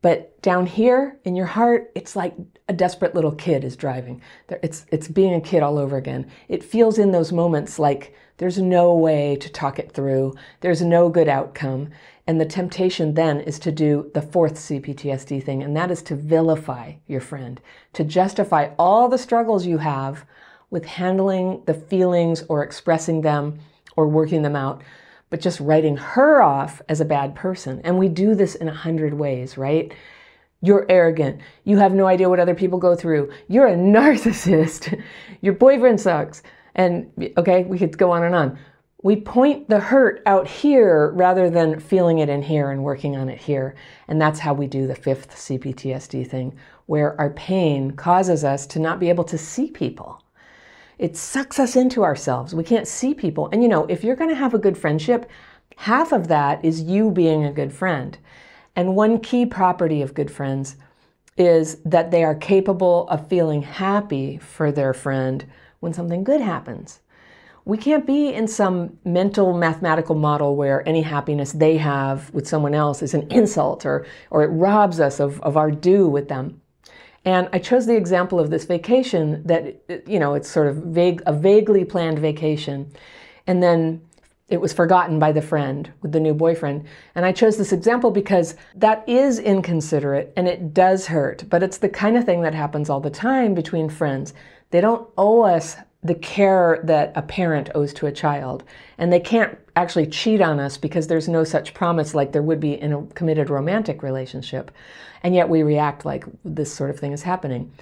But down here in your heart, it's like a desperate little kid is driving. It's, it's being a kid all over again. It feels in those moments like there's no way to talk it through, there's no good outcome. And the temptation then is to do the fourth CPTSD thing, and that is to vilify your friend, to justify all the struggles you have with handling the feelings or expressing them or working them out, but just writing her off as a bad person. And we do this in a hundred ways, right? You're arrogant. You have no idea what other people go through. You're a [LAUGHS] narcissist. Your boyfriend sucks. And okay, we could go on and on. We point the hurt out here rather than feeling it in here and working on it here. And that's how we do the fifth CPTSD thing, where our pain causes us to not be able to see people it sucks us into ourselves. We can't see people. And you know, if you're going to have a good friendship, half of that is you being a good friend. And one key property of good friends is that they are capable of feeling happy for their friend when something good happens. We can't be in some mental mathematical model where any happiness they have with someone else is an insult or, or it robs us of, of our due with them. And I chose the example of this vacation that, you know, it's sort of vague, a vaguely planned vacation. And then it was forgotten by the friend with the new boyfriend. And I chose this example because that is inconsiderate and it does hurt, but it's the kind of thing that happens all the time between friends. They don't owe us the care that a parent owes to a child. And they can't actually cheat on us because there's no such promise like there would be in a committed romantic relationship. And yet we react like this sort of thing is happening.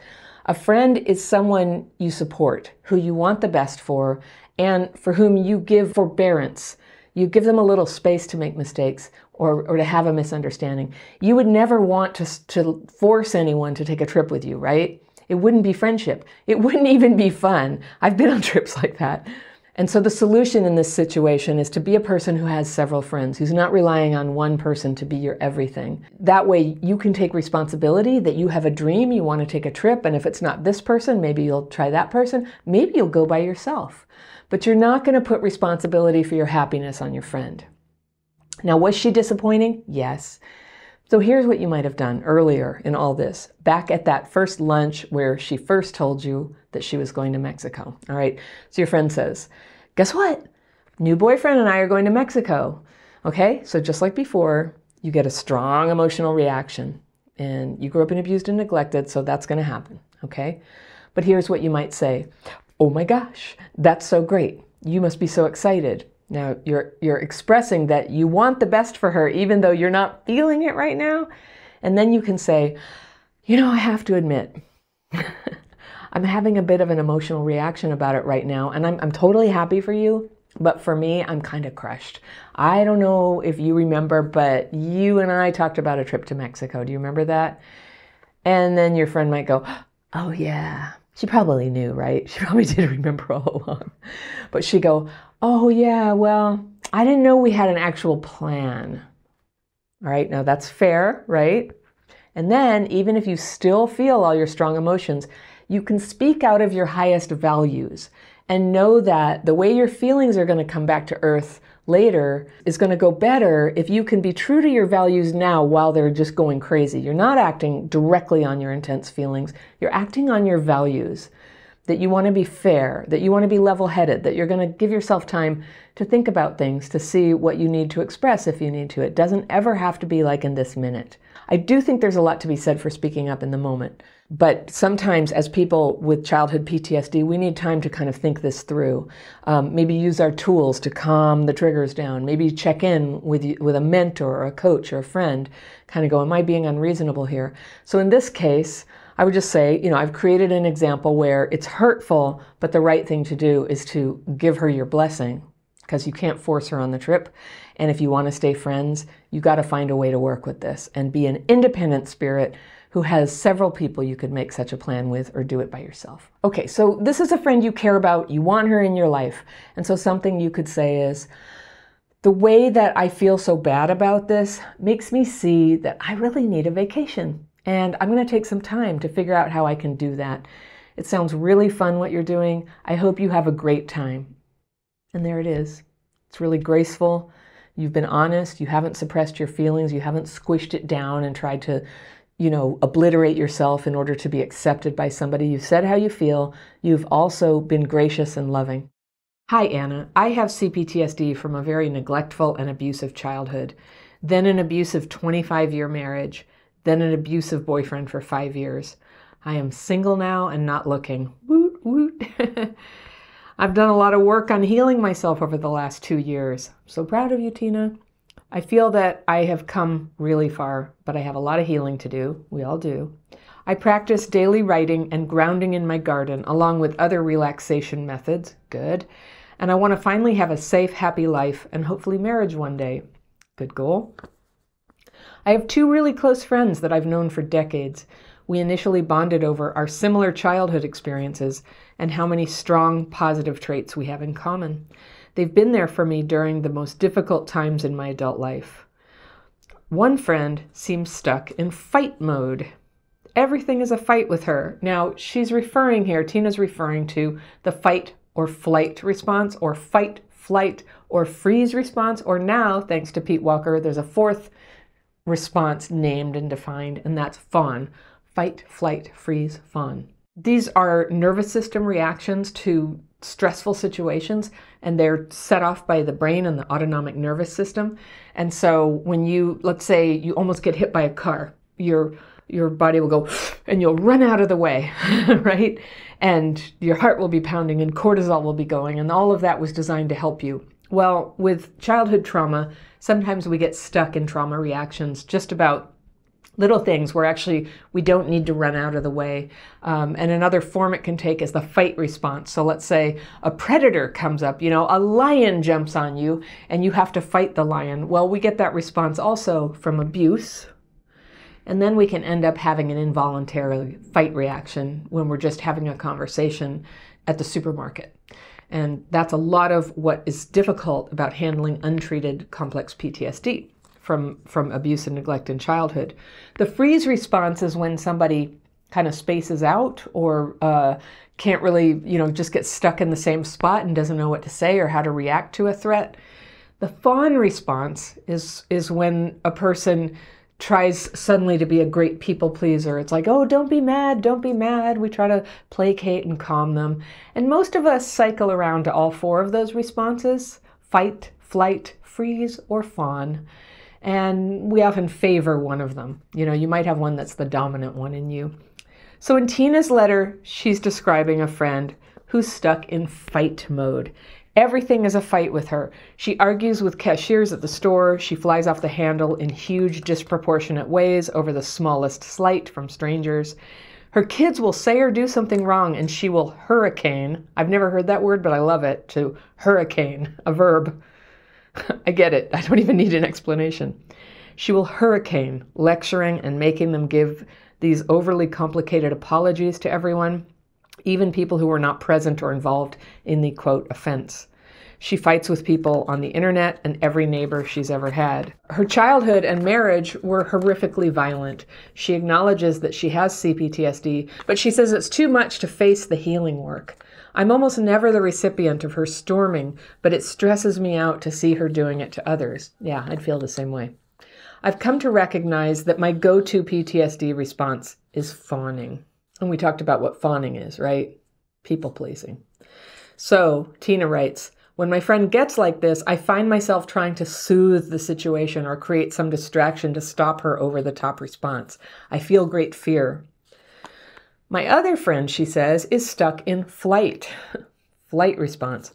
A friend is someone you support, who you want the best for, and for whom you give forbearance. You give them a little space to make mistakes or, or to have a misunderstanding. You would never want to, to force anyone to take a trip with you, right? It wouldn't be friendship. It wouldn't [LAUGHS] even be fun. I've been on [LAUGHS] trips like that. And so the solution in this situation is to be a person who has several friends, who's not relying on one person to be your everything. That way you can take responsibility that you have a dream, you want to take a trip, and if it's not this person, maybe you'll try that person, maybe you'll go by yourself. But you're not going to put responsibility for your happiness on your friend. Now, was she disappointing? Yes. So here's what you might have done earlier in all this, back at that first lunch where she first told you that she was going to Mexico. All right. So your friend says, Guess what? New boyfriend and I are going to Mexico. Okay. So just like before, you get a strong emotional reaction. And you grew up and abused and neglected, so that's going to happen. Okay. But here's what you might say Oh my gosh, that's so great. You must be so excited. Now you're you're expressing that you want the best for her even though you're not feeling it right now. And then you can say, "You know, I have to admit, [LAUGHS] I'm having a bit of an emotional reaction about it right now and I'm I'm totally happy for you, but for me, I'm kind of crushed. I don't know if you remember, but you and I talked about a trip to Mexico. Do you remember that? And then your friend might go, "Oh yeah." She probably knew, right? She [LAUGHS] probably did remember all along. But she'd go, Oh, yeah, well, I didn't know we had an actual plan. All right, now that's fair, right? And then, even if you still feel all your strong emotions, you can speak out of your highest values and know that the way your feelings are going to come back to earth later is going to go better if you can be true to your values now while they're just going crazy. You're not acting directly on your intense feelings, you're acting on your values. That you want to be fair, that you want to be level headed, that you're going to give yourself time to think about things, to see what you need to express if you need to. It doesn't ever have to be like in this minute. I do think there's a lot to be said for speaking up in the moment. But sometimes, as people with childhood PTSD, we need time to kind of think this through. Um, maybe use our tools to calm the triggers down. Maybe check in with with a mentor or a coach or a friend. Kind of go, "Am I being unreasonable here?" So in this case, I would just say, you know, I've created an example where it's hurtful, but the right thing to do is to give her your blessing because you can't force her on the trip. And if you want to stay friends, you got to find a way to work with this and be an independent spirit who has several people you could make such a plan with or do it by yourself. Okay, so this is a friend you care about, you want her in your life. And so something you could say is, the way that I feel so bad about this makes me see that I really need a vacation. And I'm going to take some time to figure out how I can do that. It sounds really fun what you're doing. I hope you have a great time. And there it is. It's really graceful. You've been honest. You haven't suppressed your feelings. You haven't squished it down and tried to, you know, obliterate yourself in order to be accepted by somebody. You've said how you feel. You've also been gracious and loving. Hi, Anna. I have CPTSD from a very neglectful and abusive childhood, then an abusive 25 year marriage then an abusive boyfriend for five years. I am single now and not looking. Woot, woot. [LAUGHS] I've done a lot of work on healing myself over the last two years. I'm So proud of you, Tina. I feel that I have come really far, but I have a lot of healing to do. We all do. I practice daily writing and grounding in my garden, along with other relaxation methods. Good. And I want to finally have a safe, happy life and hopefully marriage one day. Good goal. I have two really close friends that I've known for decades. We initially bonded over our similar childhood experiences and how many strong positive traits we have in common. They've been there for me during the most difficult times in my adult life. One friend seems stuck in fight mode. Everything is a fight with her. Now, she's referring here, Tina's referring to the fight or flight response, or fight, flight, or freeze response, or now, thanks to Pete Walker, there's a fourth response named and defined, and that's fawn fight, flight, freeze, fawn. These are nervous system reactions to stressful situations, and they're set off by the brain and the autonomic nervous system. And so, when you, let's say, you almost get hit by a car, your your body will go and you'll run out of the way, [LAUGHS] right? And your heart will be pounding and cortisol will be going, and all of that was designed to help you. Well, with childhood trauma, sometimes we get stuck in trauma reactions just about little things where actually we don't need to run out of the way. Um, and another form it can take is the fight response. So let's say a predator comes up, you know, a lion jumps on you and you have to fight the lion. Well, we get that response also from abuse. And then we can end up having an involuntary fight reaction when we're just having a conversation at the supermarket. And that's a lot of what is difficult about handling untreated complex PTSD from, from abuse and neglect in childhood. The freeze response is when somebody kind of spaces out or uh, can't really, you know, just get stuck in the same spot and doesn't know what to say or how to react to a threat. The fawn response is is when a person tries suddenly to be a great people pleaser. It's like, oh, don't be mad, don't be mad. We try to placate and calm them. And most of us cycle around to all four of those responses fight, flight, freeze, or fawn. And we often favor one of them. You know, you might have one that's the dominant one in you. So in Tina's letter, she's describing a friend who's stuck in fight mode. Everything is a fight with her. She argues with cashiers at the store. She flies off the handle in huge, disproportionate ways over the smallest slight from strangers. Her kids will say or do something wrong and she will hurricane. I've never heard that word, but I love it to hurricane, a verb. [LAUGHS] I get it. I don't even need an explanation. She will hurricane, lecturing and making them give these overly complicated apologies to everyone even people who were not present or involved in the quote offense. She fights with people on the internet and every neighbor she's ever had. Her childhood and marriage were horrifically violent. She acknowledges that she has CPTSD, but she says it's too much to face the healing work. I'm almost never the recipient of her storming, but it stresses me out to see her doing it to others. Yeah, I'd feel the same way. I've come to recognize that my go to PTSD response is fawning. And we talked about what fawning is, right? people pleasing. So, Tina writes, when my friend gets like this, I find myself trying to soothe the situation or create some distraction to stop her over the top response. I feel great fear. My other friend, she says, is stuck in flight. [LAUGHS] flight response.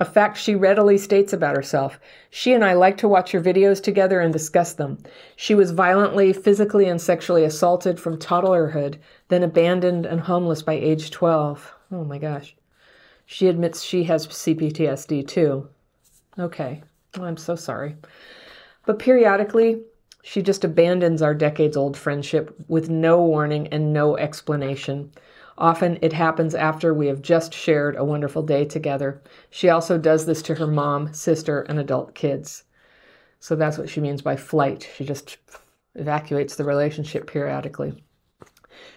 A fact she readily states about herself. She and I like to watch her videos together and discuss them. She was violently, physically, and sexually assaulted from toddlerhood, then abandoned and homeless by age 12. Oh my gosh. She admits she has CPTSD too. Okay, well, I'm so sorry. But periodically, she just abandons our decades old friendship with no warning and no explanation. Often it happens after we have just shared a wonderful day together. She also does this to her mom, sister, and adult kids. So that's what she means by flight. She just evacuates the relationship periodically.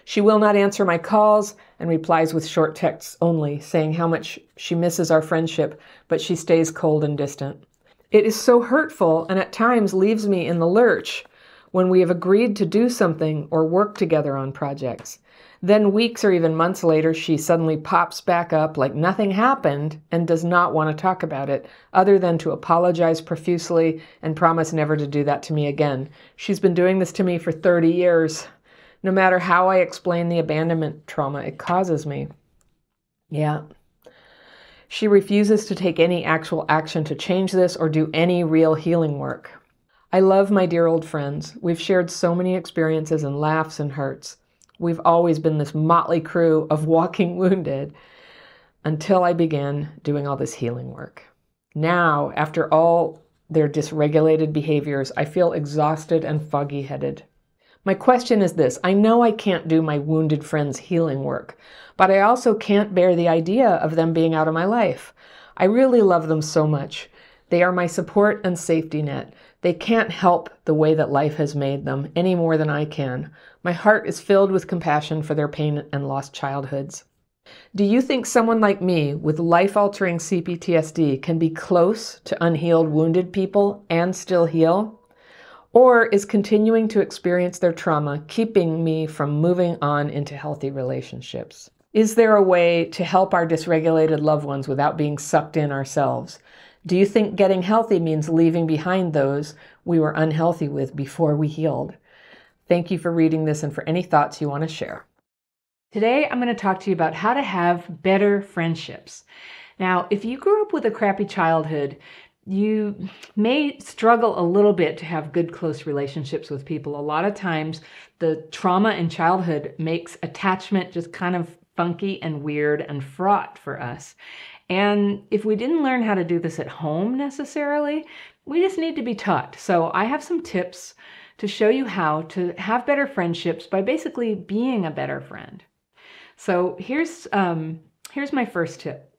She will not answer my calls and replies with short texts only, saying how much she misses our friendship, but she stays cold and distant. It is so hurtful and at times leaves me in the lurch when we have agreed to do something or work together on projects. Then, weeks or even months later, she suddenly pops back up like nothing happened and does not want to talk about it, other than to apologize profusely and promise never to do that to me again. She's been doing this to me for 30 years no matter how I explain the abandonment trauma it causes me. Yeah. She refuses to take any actual action to change this or do any real healing work. I love my dear old friends. We've shared so many experiences and laughs and hurts. We've always been this motley crew of walking [LAUGHS] wounded until I began doing all this healing work. Now, after all their dysregulated behaviors, I feel exhausted and foggy headed. My question is this I know I can't do my wounded friends' healing work, but I also can't bear the idea of them being out of my life. I really love them so much. They are my support and safety net. They can't help the way that life has made them any more than I can. My heart is filled with compassion for their pain and lost childhoods. Do you think someone like me with life altering CPTSD can be close to unhealed wounded people and still heal? Or is continuing to experience their trauma keeping me from moving on into healthy relationships? Is there a way to help our dysregulated loved ones without being sucked in ourselves? Do you think getting healthy means leaving behind those we were unhealthy with before we healed? Thank you for reading this and for any thoughts you want to share. Today, I'm going to talk to you about how to have better friendships. Now, if you grew up with a crappy childhood, you may struggle a little bit to have good close relationships with people. A lot of times the trauma in childhood makes attachment just kind of funky and weird and fraught for us. And if we didn't learn how to do this at home necessarily, we just need to be taught. So I have some tips to show you how to have better friendships by basically being a better friend. So here's um, here's my first tip.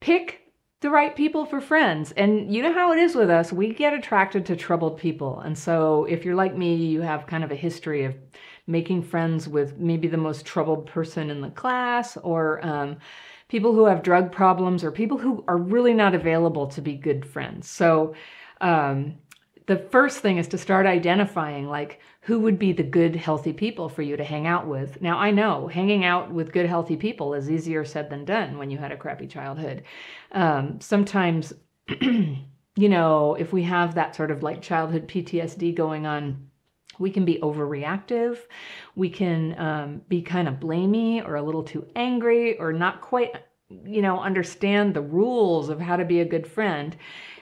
Pick the right people for friends. And you know how it is with us, we get attracted to troubled people. And so if you're like me, you have kind of a history of making friends with maybe the most troubled person in the class or um, people who have drug problems or people who are really not available to be good friends. So um, the first thing is to start identifying like who would be the good healthy people for you to hang out with now i know hanging out with good healthy people is easier said than done when you had a crappy childhood um, sometimes [CLEARS THROAT] you know if we have that sort of like childhood ptsd going on we can be overreactive we can um, be kind of blamey or a little too angry or not quite you know understand the rules of how to be a good friend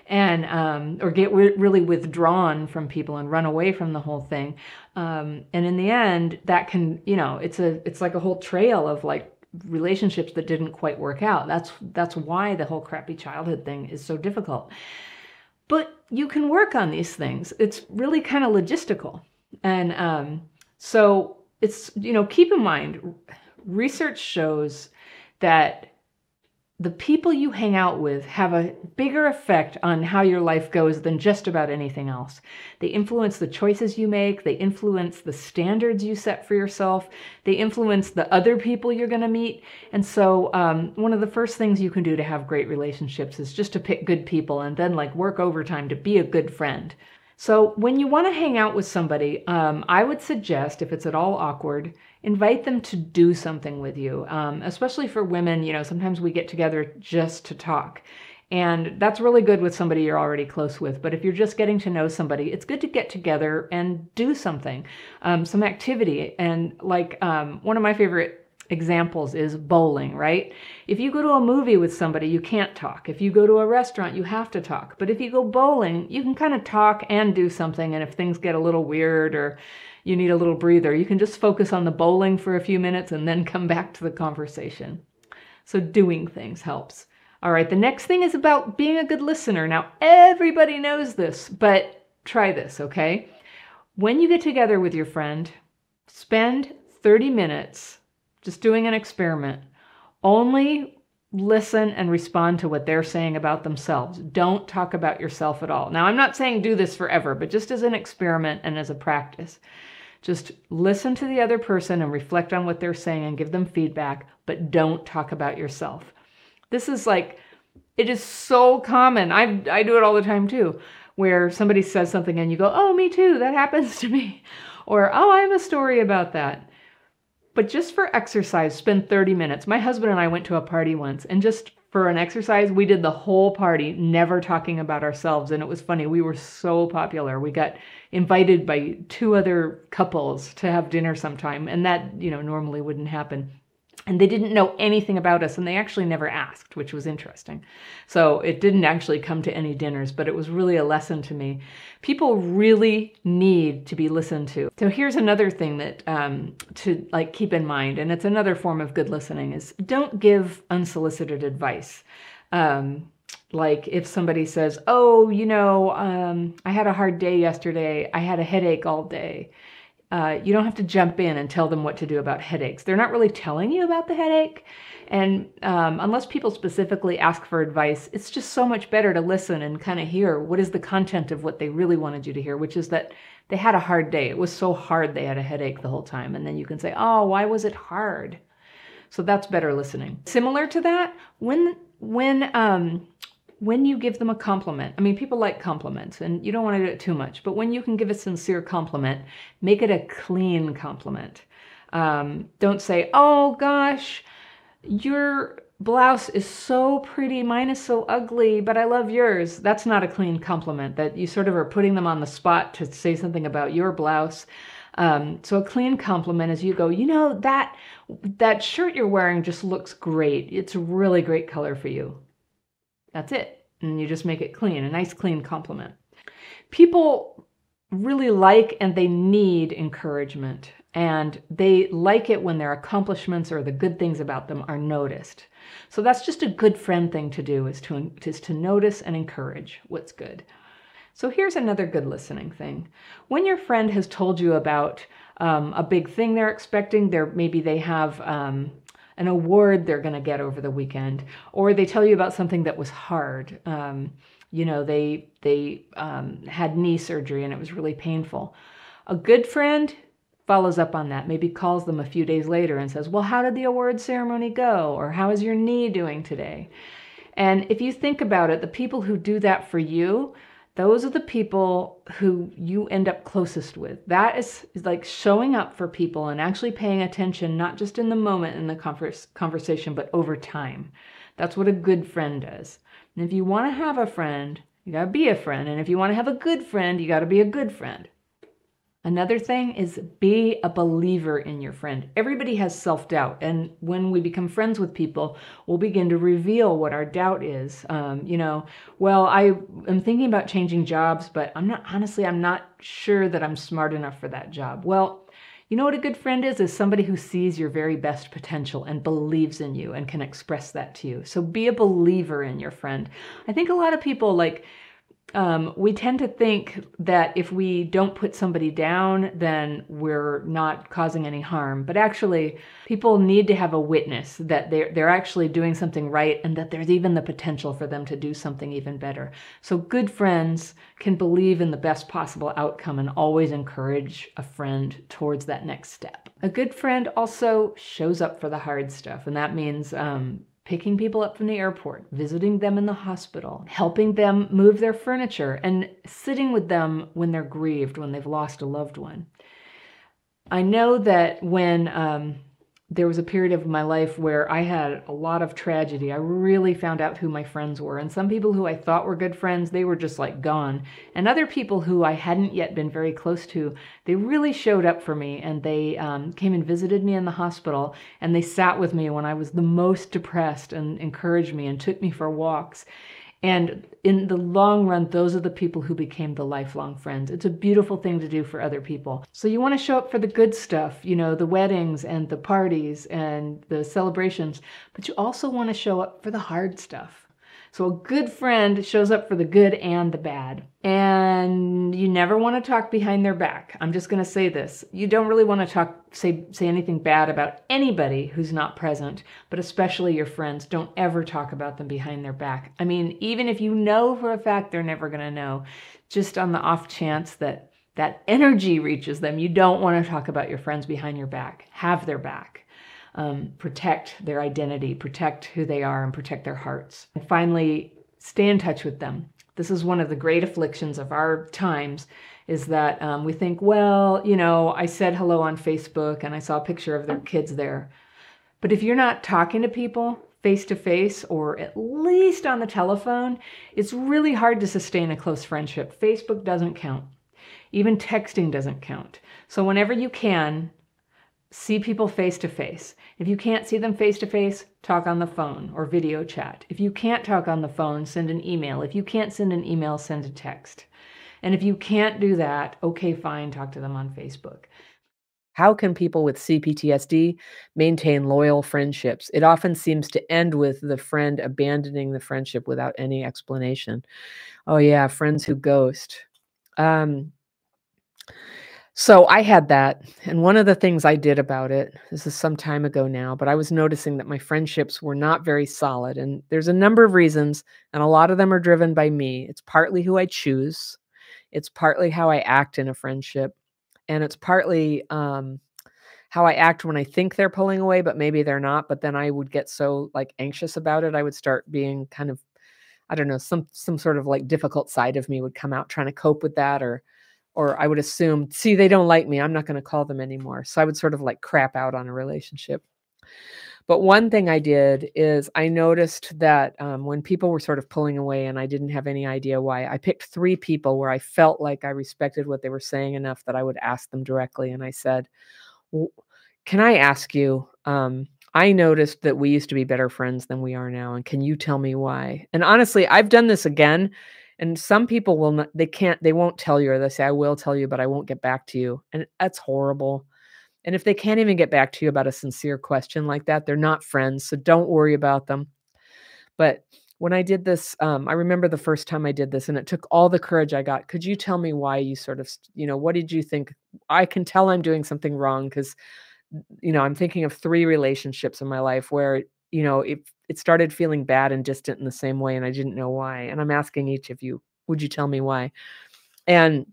and um, or get re- really withdrawn from people and run away from the whole thing. Um, and in the end, that can you know it's a it's like a whole trail of like relationships that didn't quite work out. That's that's why the whole crappy childhood thing is so difficult. But you can work on these things. It's really kind of logistical, and um, so it's you know keep in mind, research shows that the people you hang out with have a bigger effect on how your life goes than just about anything else. They influence the choices you make, they influence the standards you set for yourself, they influence the other people you're going to meet. And so, um, one of the first things you can do to have great relationships is just to pick good people and then like work overtime to be a good friend. So, when you want to hang out with somebody, um, I would suggest, if it's at all awkward, invite them to do something with you. Um, especially for women, you know, sometimes we get together just to talk. And that's really good with somebody you're already close with. But if you're just getting to know somebody, it's good to get together and do something, um, some activity. And like um, one of my favorite examples is bowling, right? If you go to a movie with somebody, you can't talk. If you go to a restaurant, you have to talk. But if you go bowling, you can kind of talk and do something. And if things get a little weird or you need a little breather, you can just focus on the bowling for a few minutes and then come back to the conversation. So doing things helps. All right, the next thing is about being a good listener. Now, everybody knows this, but try this, okay? When you get together with your friend, spend 30 minutes just doing an experiment. Only listen and respond to what they're saying about themselves. Don't talk about yourself at all. Now, I'm not saying do this forever, but just as an experiment and as a practice. Just listen to the other person and reflect on what they're saying and give them feedback, but don't talk about yourself. This is like, it is so common. I, I do it all the time too, where somebody says something and you go, oh, me too, that happens to me. [LAUGHS] Or, oh, I have a story about that. But just for exercise, spend 30 minutes. My husband and I went to a party once, and just for an exercise, we did the whole party, never talking about ourselves. And it was funny. We were so popular. We got invited by two other couples to have dinner sometime, and that, you know, normally wouldn't happen and they didn't know anything about us and they actually never asked which was interesting. So it didn't actually come to any dinners but it was really a lesson to me. People really need to be listened to. So here's another thing that um, to like keep in mind and it's another form of good listening is don't give unsolicited advice. Um, like if somebody says oh you know um, i had a hard day yesterday. I had a headache all day uh, you don't have to jump in and tell them what to do about headaches. They're not really telling you about the headache. And um, unless people specifically ask for advice, it's just so much better to listen and kind of hear what is the content of what they really wanted you to hear, which is that they had a hard day. It was so hard they had a headache the whole time. And then you can say, oh, why was it hard? So that's better listening. Similar to that, when when um, when you give them a compliment, I mean, people like compliments and you don't want to do it too much, but when you can give a sincere compliment, make it a clean compliment. Um, don't say, oh gosh, your blouse is so pretty, mine is so ugly, but I love yours. That's not a clean compliment, that you sort of are putting them on the spot to say something about your blouse. Um, so a clean compliment is you go, you know, that that shirt you're wearing just looks great. It's a really great color for you. That's it. And you just make it clean, a nice clean compliment. People really like and they need encouragement. And they like it when their accomplishments or the good things about them are noticed. So that's just a good friend thing to do is to, is to notice and encourage what's good. So here's another good listening thing. When your friend has told you about um, a big thing they're expecting, there maybe they have um, an award they're going to get over the weekend, or they tell you about something that was hard. Um, you know, they they um, had knee surgery and it was really painful. A good friend follows up on that, maybe calls them a few days later and says, "Well, how did the award ceremony go?" or "How is your knee doing today?" And if you think about it, the people who do that for you those are the people who you end up closest with. That is, is like showing up for people and actually paying attention, not just in the moment in the converse, conversation, but over time. That's what a good friend does. And if you want to have a friend, you got to be a friend. And if you want to have a good friend, you got to be a good friend. Another thing is be a believer in your friend. Everybody has self doubt. And when we become friends with people, we'll begin to reveal what our doubt is. Um, you know, well, I am thinking about changing jobs, but I'm not, honestly, I'm not sure that I'm smart enough for that job. Well, you know what a good friend is? Is somebody who sees your very best potential and believes in you and can express that to you. So be a believer in your friend. I think a lot of people like, um, we tend to think that if we don't put somebody down, then we're not causing any harm. But actually, people need to have a witness that they're, they're actually doing something right and that there's even the potential for them to do something even better. So, good friends can believe in the best possible outcome and always encourage a friend towards that next step. A good friend also shows up for the hard stuff, and that means um, picking people up from the airport, visiting them in the hospital, helping them move their furniture, and sitting with them when they're grieved, when they've lost a loved one. I know that when um, there was a period of my life where I had a lot of tragedy. I really found out who my friends were. And some people who I thought were good friends, they were just like gone. And other people who I hadn't yet been very close to, they really showed up for me and they um, came and visited me in the hospital and they sat with me when I was the most depressed and encouraged me and took me for walks. And in the long run, those are the people who became the lifelong friends. It's a beautiful thing to do for other people. So you want to show up for the good stuff, you know, the weddings and the parties and the celebrations, but you also want to show up for the hard stuff. So a good friend shows up for the good and the bad. And you never want to talk behind their back. I'm just going to say this. You don't really want to talk say say anything bad about anybody who's not present, but especially your friends. Don't ever talk about them behind their back. I mean, even if you know for a fact they're never going to know, just on the off chance that that energy reaches them, you don't want to talk about your friends behind your back. Have their back um, protect their identity, protect who they are, and protect their hearts. And finally, stay in touch with them. This is one of the great afflictions of our times is that um, we think, well, you know, I said hello on Facebook and I saw a picture of their kids there. But if you're not talking to people face to face or at least on the telephone, it's really hard to sustain a close friendship. Facebook doesn't count. Even texting doesn't count. So whenever you can, see people face to face. If you can't see them face to face, talk on the phone or video chat. If you can't talk on the phone, send an email. If you can't send an email, send a text. And if you can't do that, okay, fine, talk to them on Facebook. How can people with CPTSD maintain loyal friendships? It often seems to end with the friend abandoning the friendship without any explanation. Oh, yeah, friends who ghost. Um, so I had that. And one of the things I did about it, this is some time ago now, but I was noticing that my friendships were not very solid. And there's a number of reasons, and a lot of them are driven by me. It's partly who I choose, it's partly how I act in a friendship, and it's partly um, how I act when I think they're pulling away, but maybe they're not. But then I would get so like anxious about it, I would start being kind of I don't know, some some sort of like difficult side of me would come out trying to cope with that or or I would assume, see, they don't like me. I'm not going to call them anymore. So I would sort of like crap out on a relationship. But one thing I did is I noticed that um, when people were sort of pulling away and I didn't have any idea why, I picked three people where I felt like I respected what they were saying enough that I would ask them directly. And I said, Can I ask you? Um, I noticed that we used to be better friends than we are now. And can you tell me why? And honestly, I've done this again and some people will not, they can't, they won't tell you, or they say, I will tell you, but I won't get back to you. And that's horrible. And if they can't even get back to you about a sincere question like that, they're not friends. So don't worry about them. But when I did this, um, I remember the first time I did this, and it took all the courage I got. Could you tell me why you sort of, you know, what did you think? I can tell I'm doing something wrong because, you know, I'm thinking of three relationships in my life where you know, it it started feeling bad and distant in the same way, and I didn't know why. And I'm asking each of you, would you tell me why? And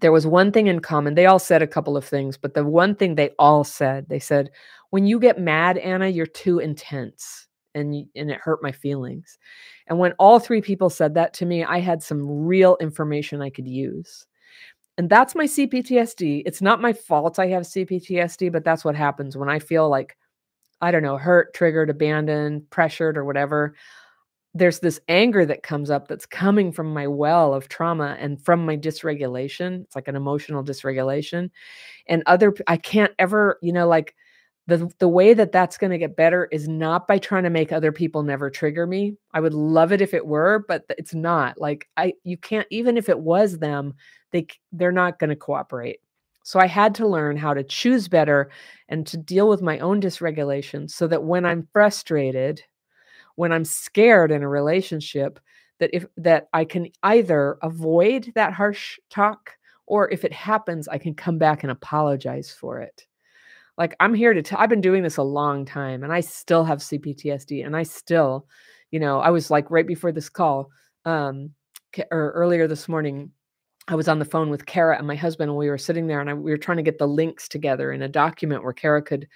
there was one thing in common. They all said a couple of things, but the one thing they all said, they said, when you get mad, Anna, you're too intense. And, and it hurt my feelings. And when all three people said that to me, I had some real information I could use. And that's my CPTSD. It's not my fault I have CPTSD, but that's what happens when I feel like I don't know, hurt, triggered, abandoned, pressured, or whatever, there's this anger that comes up that's coming from my well of trauma and from my dysregulation. It's like an emotional dysregulation. And other, I can't ever, you know, like the the way that that's going to get better is not by trying to make other people never trigger me. I would love it if it were, but it's not. Like I, you can't even if it was them, they they're not going to cooperate. So I had to learn how to choose better and to deal with my own dysregulation so that when I'm frustrated, when I'm scared in a relationship, that if that I can either avoid that harsh talk or if it happens, I can come back and apologize for it. Like I'm here to tell I've been doing this a long time and I still have CPTSD and I still, you know, I was like right before this call, um, or earlier this morning, I was on the phone with Kara and my husband, and we were sitting there, and I, we were trying to get the links together in a document where Kara could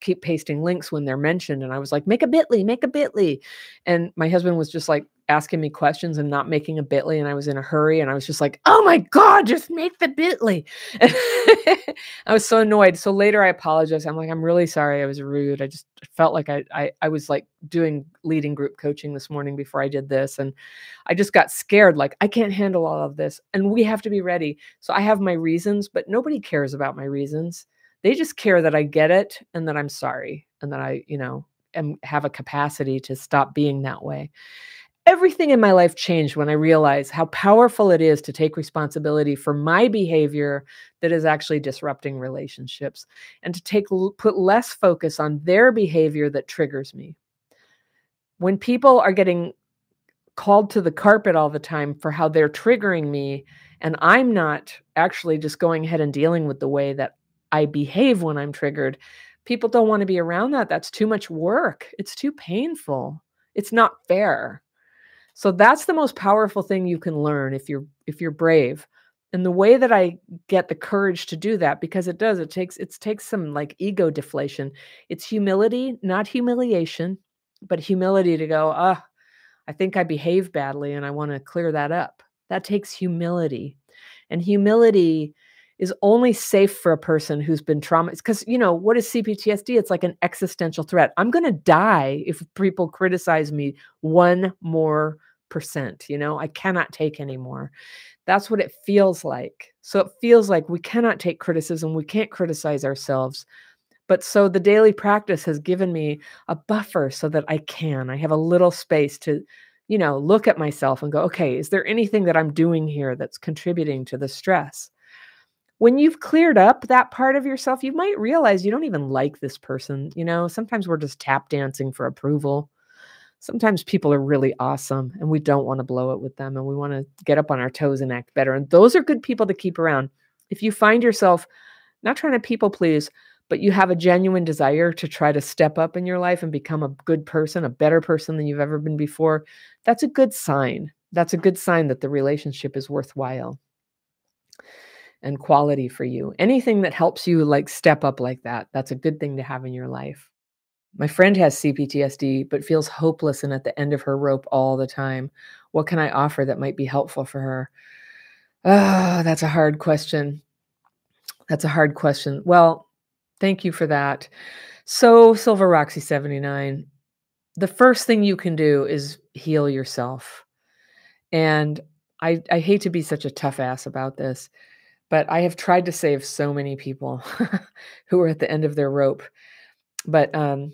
keep pasting links when they're mentioned. And I was like, make a bit.ly, make a bit.ly. And my husband was just like asking me questions and not making a bit.ly. And I was in a hurry and I was just like, oh my God, just make the bit.ly. [LAUGHS] I was so annoyed. So later I apologized. I'm like, I'm really sorry. I was rude. I just felt like I, I, I was like doing leading group coaching this morning before I did this. And I just got scared. Like, I can't handle all of this. And we have to be ready. So I have my reasons, but nobody cares about my reasons they just care that I get it and that I'm sorry and that I, you know, am have a capacity to stop being that way. Everything in my life changed when I realized how powerful it is to take responsibility for my behavior that is actually disrupting relationships and to take put less focus on their behavior that triggers me. When people are getting called to the carpet all the time for how they're triggering me and I'm not actually just going ahead and dealing with the way that I behave when I'm triggered. People don't want to be around that. That's too much work. It's too painful. It's not fair. So that's the most powerful thing you can learn if you're if you're brave. And the way that I get the courage to do that because it does it takes it takes some like ego deflation. It's humility, not humiliation, but humility to go, "Ah, I think I behave badly and I want to clear that up." That takes humility. And humility is only safe for a person who's been traumatized. Because, you know, what is CPTSD? It's like an existential threat. I'm going to die if people criticize me one more percent. You know, I cannot take anymore. That's what it feels like. So it feels like we cannot take criticism. We can't criticize ourselves. But so the daily practice has given me a buffer so that I can. I have a little space to, you know, look at myself and go, okay, is there anything that I'm doing here that's contributing to the stress? When you've cleared up that part of yourself, you might realize you don't even like this person. You know, sometimes we're just tap dancing for approval. Sometimes people are really awesome and we don't want to blow it with them and we want to get up on our toes and act better. And those are good people to keep around. If you find yourself not trying to people please, but you have a genuine desire to try to step up in your life and become a good person, a better person than you've ever been before, that's a good sign. That's a good sign that the relationship is worthwhile and quality for you. Anything that helps you like step up like that, that's a good thing to have in your life. My friend has CPTSD, but feels hopeless and at the end of her rope all the time. What can I offer that might be helpful for her? Oh, that's a hard question. That's a hard question. Well, thank you for that. So, Silver Roxy 79, the first thing you can do is heal yourself. And I, I hate to be such a tough ass about this, but I have tried to save so many people [LAUGHS] who are at the end of their rope. But um,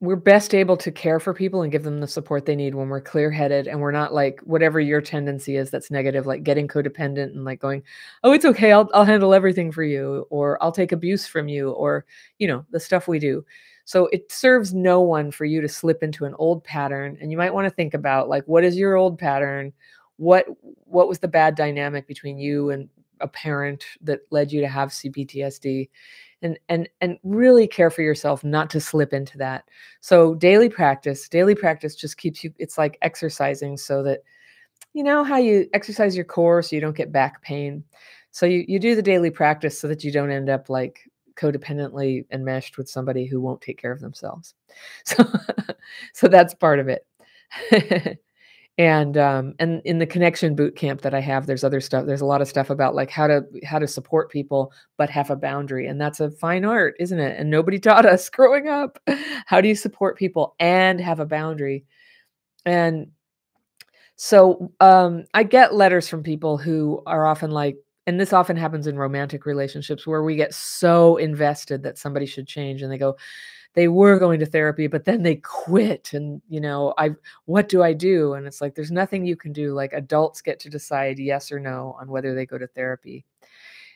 we're best able to care for people and give them the support they need when we're clear headed and we're not like whatever your tendency is that's negative, like getting codependent and like going, oh, it's okay, I'll, I'll handle everything for you, or I'll take abuse from you, or, you know, the stuff we do. So it serves no one for you to slip into an old pattern. And you might want to think about like, what is your old pattern? What what was the bad dynamic between you and a parent that led you to have CPTSD and and and really care for yourself not to slip into that. So daily practice, daily practice just keeps you it's like exercising so that you know how you exercise your core so you don't get back pain. So you you do the daily practice so that you don't end up like codependently enmeshed with somebody who won't take care of themselves. [LAUGHS] So so that's part of it. [LAUGHS] and um, and in the connection boot camp that I have, there's other stuff. There's a lot of stuff about like how to how to support people, but have a boundary, and that's a fine art, isn't it? And nobody [LAUGHS] taught us growing up how do you support people and have a boundary. And so um, I get letters from people who are often like, and this often happens in romantic relationships where we get so invested that somebody should change, and they go, they were going to therapy but then they quit and you know i what do i do? And it's like there's nothing you can do like adults get to decide yes or no on whether they go to therapy.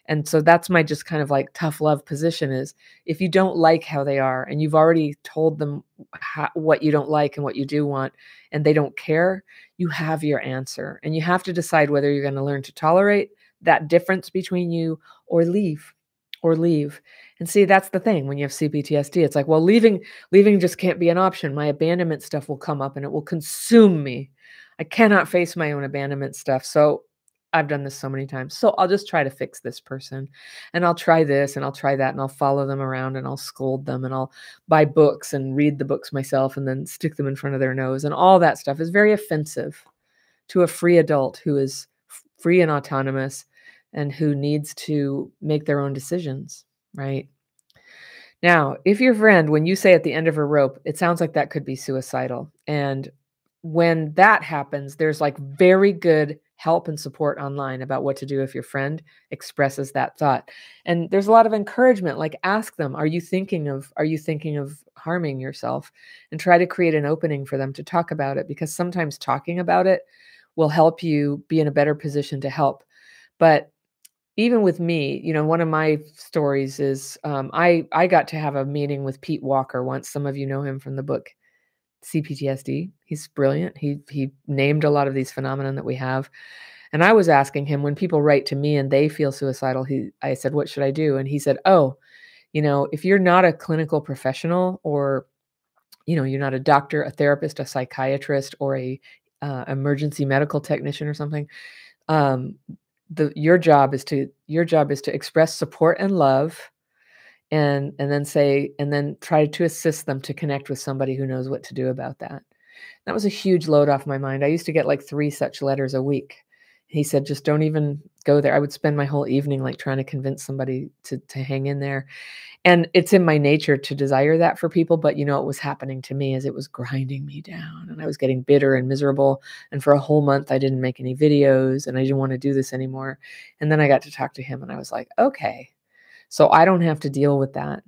And so that's my just kind of like tough love position is if you don't like how they are and you've already told them how, what you don't like and what you do want and they don't care you have your answer. And you have to decide whether you're going to learn to tolerate that difference between you or leave or leave. And see, that's the thing when you have CPTSD. It's like, well, leaving leaving just can't be an option. My abandonment stuff will come up and it will consume me. I cannot face my own abandonment stuff. So I've done this so many times. So I'll just try to fix this person and I'll try this and I'll try that and I'll follow them around and I'll scold them and I'll buy books and read the books myself and then stick them in front of their nose. And all that stuff is very offensive to a free adult who is free and autonomous and who needs to make their own decisions, right? Now, if your friend, when you say at the end of a rope, it sounds like that could be suicidal. And when that happens, there's like very good help and support online about what to do if your friend expresses that thought. And there's a lot of encouragement like ask them, are you thinking of are you thinking of harming yourself? And try to create an opening for them to talk about it because sometimes talking about it will help you be in a better position to help. But even with me, you know, one of my stories is um, I I got to have a meeting with Pete Walker once. Some of you know him from the book CPTSD. He's brilliant. He he named a lot of these phenomena that we have. And I was asking him when people write to me and they feel suicidal, he I said, "What should I do?" And he said, "Oh, you know, if you're not a clinical professional or you know, you're not a doctor, a therapist, a psychiatrist or a uh, emergency medical technician or something, um, the your job is to your job is to express support and love and and then say and then try to assist them to connect with somebody who knows what to do about that. That was a huge load off my mind. I used to get like three such letters a week he said just don't even go there. I would spend my whole evening like trying to convince somebody to to hang in there. And it's in my nature to desire that for people but you know what was happening to me is it was grinding me down and i was getting bitter and miserable and for a whole month i didn't make any videos and i didn't want to do this anymore. And then i got to talk to him and i was like okay. So i don't have to deal with that.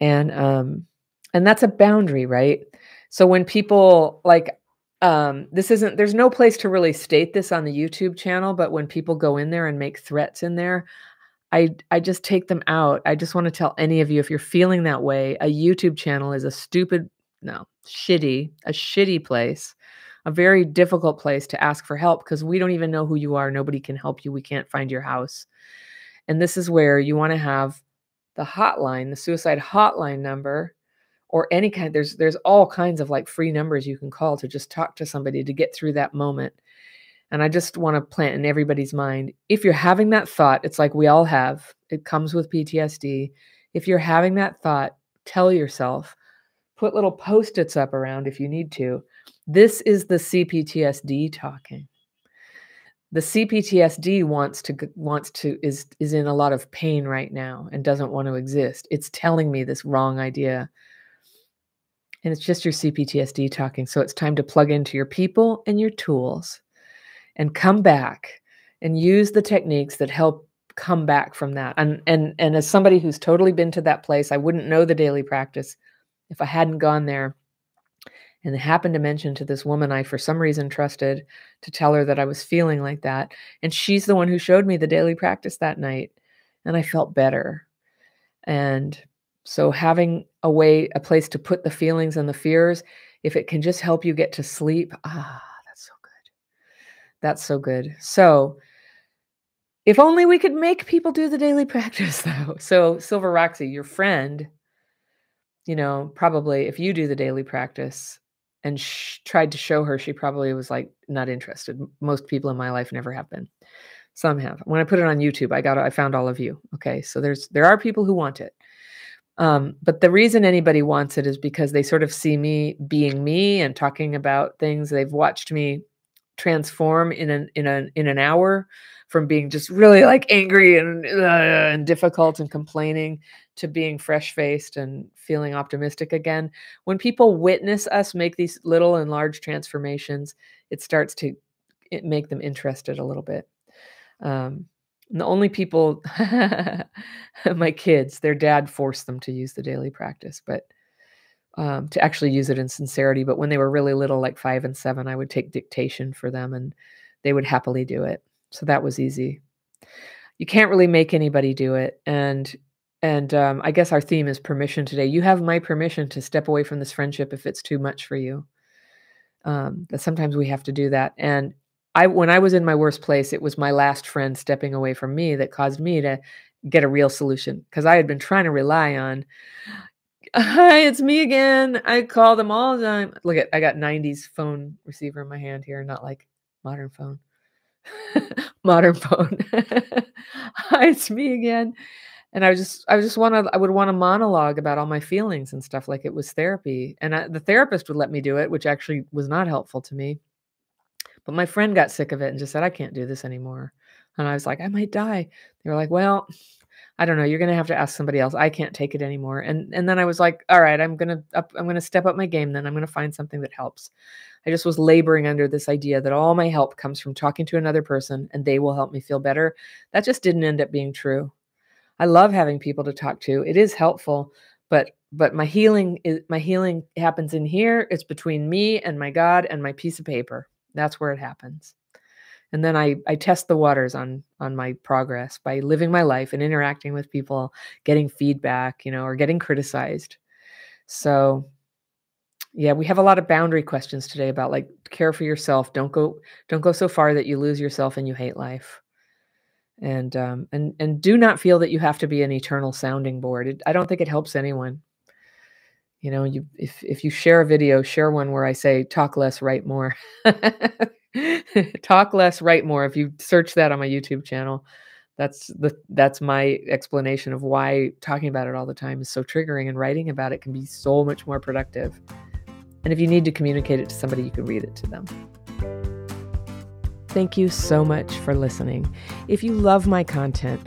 And um and that's a boundary right? So when people like um this isn't there's no place to really state this on the youtube channel but when people go in there and make threats in there I I just take them out. I just want to tell any of you if you're feeling that way, a YouTube channel is a stupid, no, shitty, a shitty place, a very difficult place to ask for help because we don't even know who you are. Nobody can help you. We can't find your house. And this is where you want to have the hotline, the suicide hotline number or any kind there's there's all kinds of like free numbers you can call to just talk to somebody to get through that moment and I just want to plant in everybody's mind if you're having that thought, it's like we all have, it comes with PTSD. If you're having that thought, tell yourself, put little post its up around if you need to. This is the CPTSD talking. The CPTSD wants to wants to is is in a lot of pain right now and doesn't want to exist. It's telling me this wrong idea. And it's just your CPTSD talking. So it's time to plug into your people and your tools and come back and use the techniques that help come back from that. And and and as somebody who's totally been to that place, I wouldn't know the daily practice if I hadn't gone there and happened to mention to this woman I for some reason trusted to tell her that I was feeling like that. And she's the one who showed me the daily practice that night and I felt better. And so having a way a place to put the feelings and the fears if it can just help you get to sleep, ah that's so good. That's so, good. So, if only we could make people do the daily [LAUGHS] practice, though. So, Silver Roxy, your friend, you know, probably if you do the daily practice and tried to show her, she probably was like not interested. Most people in my life never have been. Some have. When I put it on YouTube, I got I found all of you. Okay, so there's there are people who want it. Um, but the reason anybody wants it is because they sort of see me being me and talking about things. They've watched me transform in an in an in an hour from being just really like angry and uh, and difficult and complaining to being fresh faced and feeling optimistic again when people witness us make these little and large transformations it starts to make them interested a little bit um, the only people [LAUGHS] my kids their dad forced them to use the daily practice but um, to actually use it in sincerity. But when they were really little, like five and seven, I would take dictation for them and they would happily do it. So that was easy. You can't really make anybody do it. And and um, I guess our theme is permission today. You have my permission to step away from this friendship if it's too much for you. Um, but sometimes we have to do that. And I, when I was in my worst place, it was my last friend stepping away from me that caused me to get a real solution because I had been trying to rely on, [LAUGHS] Hi, it's me again. I call them all the time. Look at I got 90s phone receiver in my hand here, not like modern phone. [LAUGHS] modern phone. [LAUGHS] Hi, it's me again. And I just, I just want to, I would want to monologue about all my feelings and stuff like it was therapy. And I, the therapist would let me do it, which actually was not helpful to me. But my friend got sick of it and just said, I can't do this anymore. And I was like, I might die. They were like, well, I don't know. You're gonna have to ask somebody else. I can't take it anymore. And and then I was like, all right, I'm gonna up, I'm gonna step up my game. Then I'm gonna find something that helps. I just was laboring under this idea that all my help comes from talking to another person and they will help me feel better. That just didn't end up being true. I love having people to talk to. It is helpful, but but my healing is my healing happens in here. It's between me and my God and my piece of paper. That's where it happens. And then I, I test the waters on on my progress by living my life and interacting with people getting feedback you know or getting criticized. So yeah we have a lot of boundary questions today about like care for yourself. Don't go don't go so far that you lose yourself and you hate life. And um and and do not feel that you have to be an eternal sounding board. It, i don't think it helps anyone you know you if if you share a video share one where i say talk less write more. [LAUGHS] Talk less write more. If you search that on my youtube channel that's the that's my explanation of why talking about it all the time is so triggering and writing about it can be so much more productive. And if you need to communicate it to somebody you can read it to them. Thank you so much for listening. If you love my content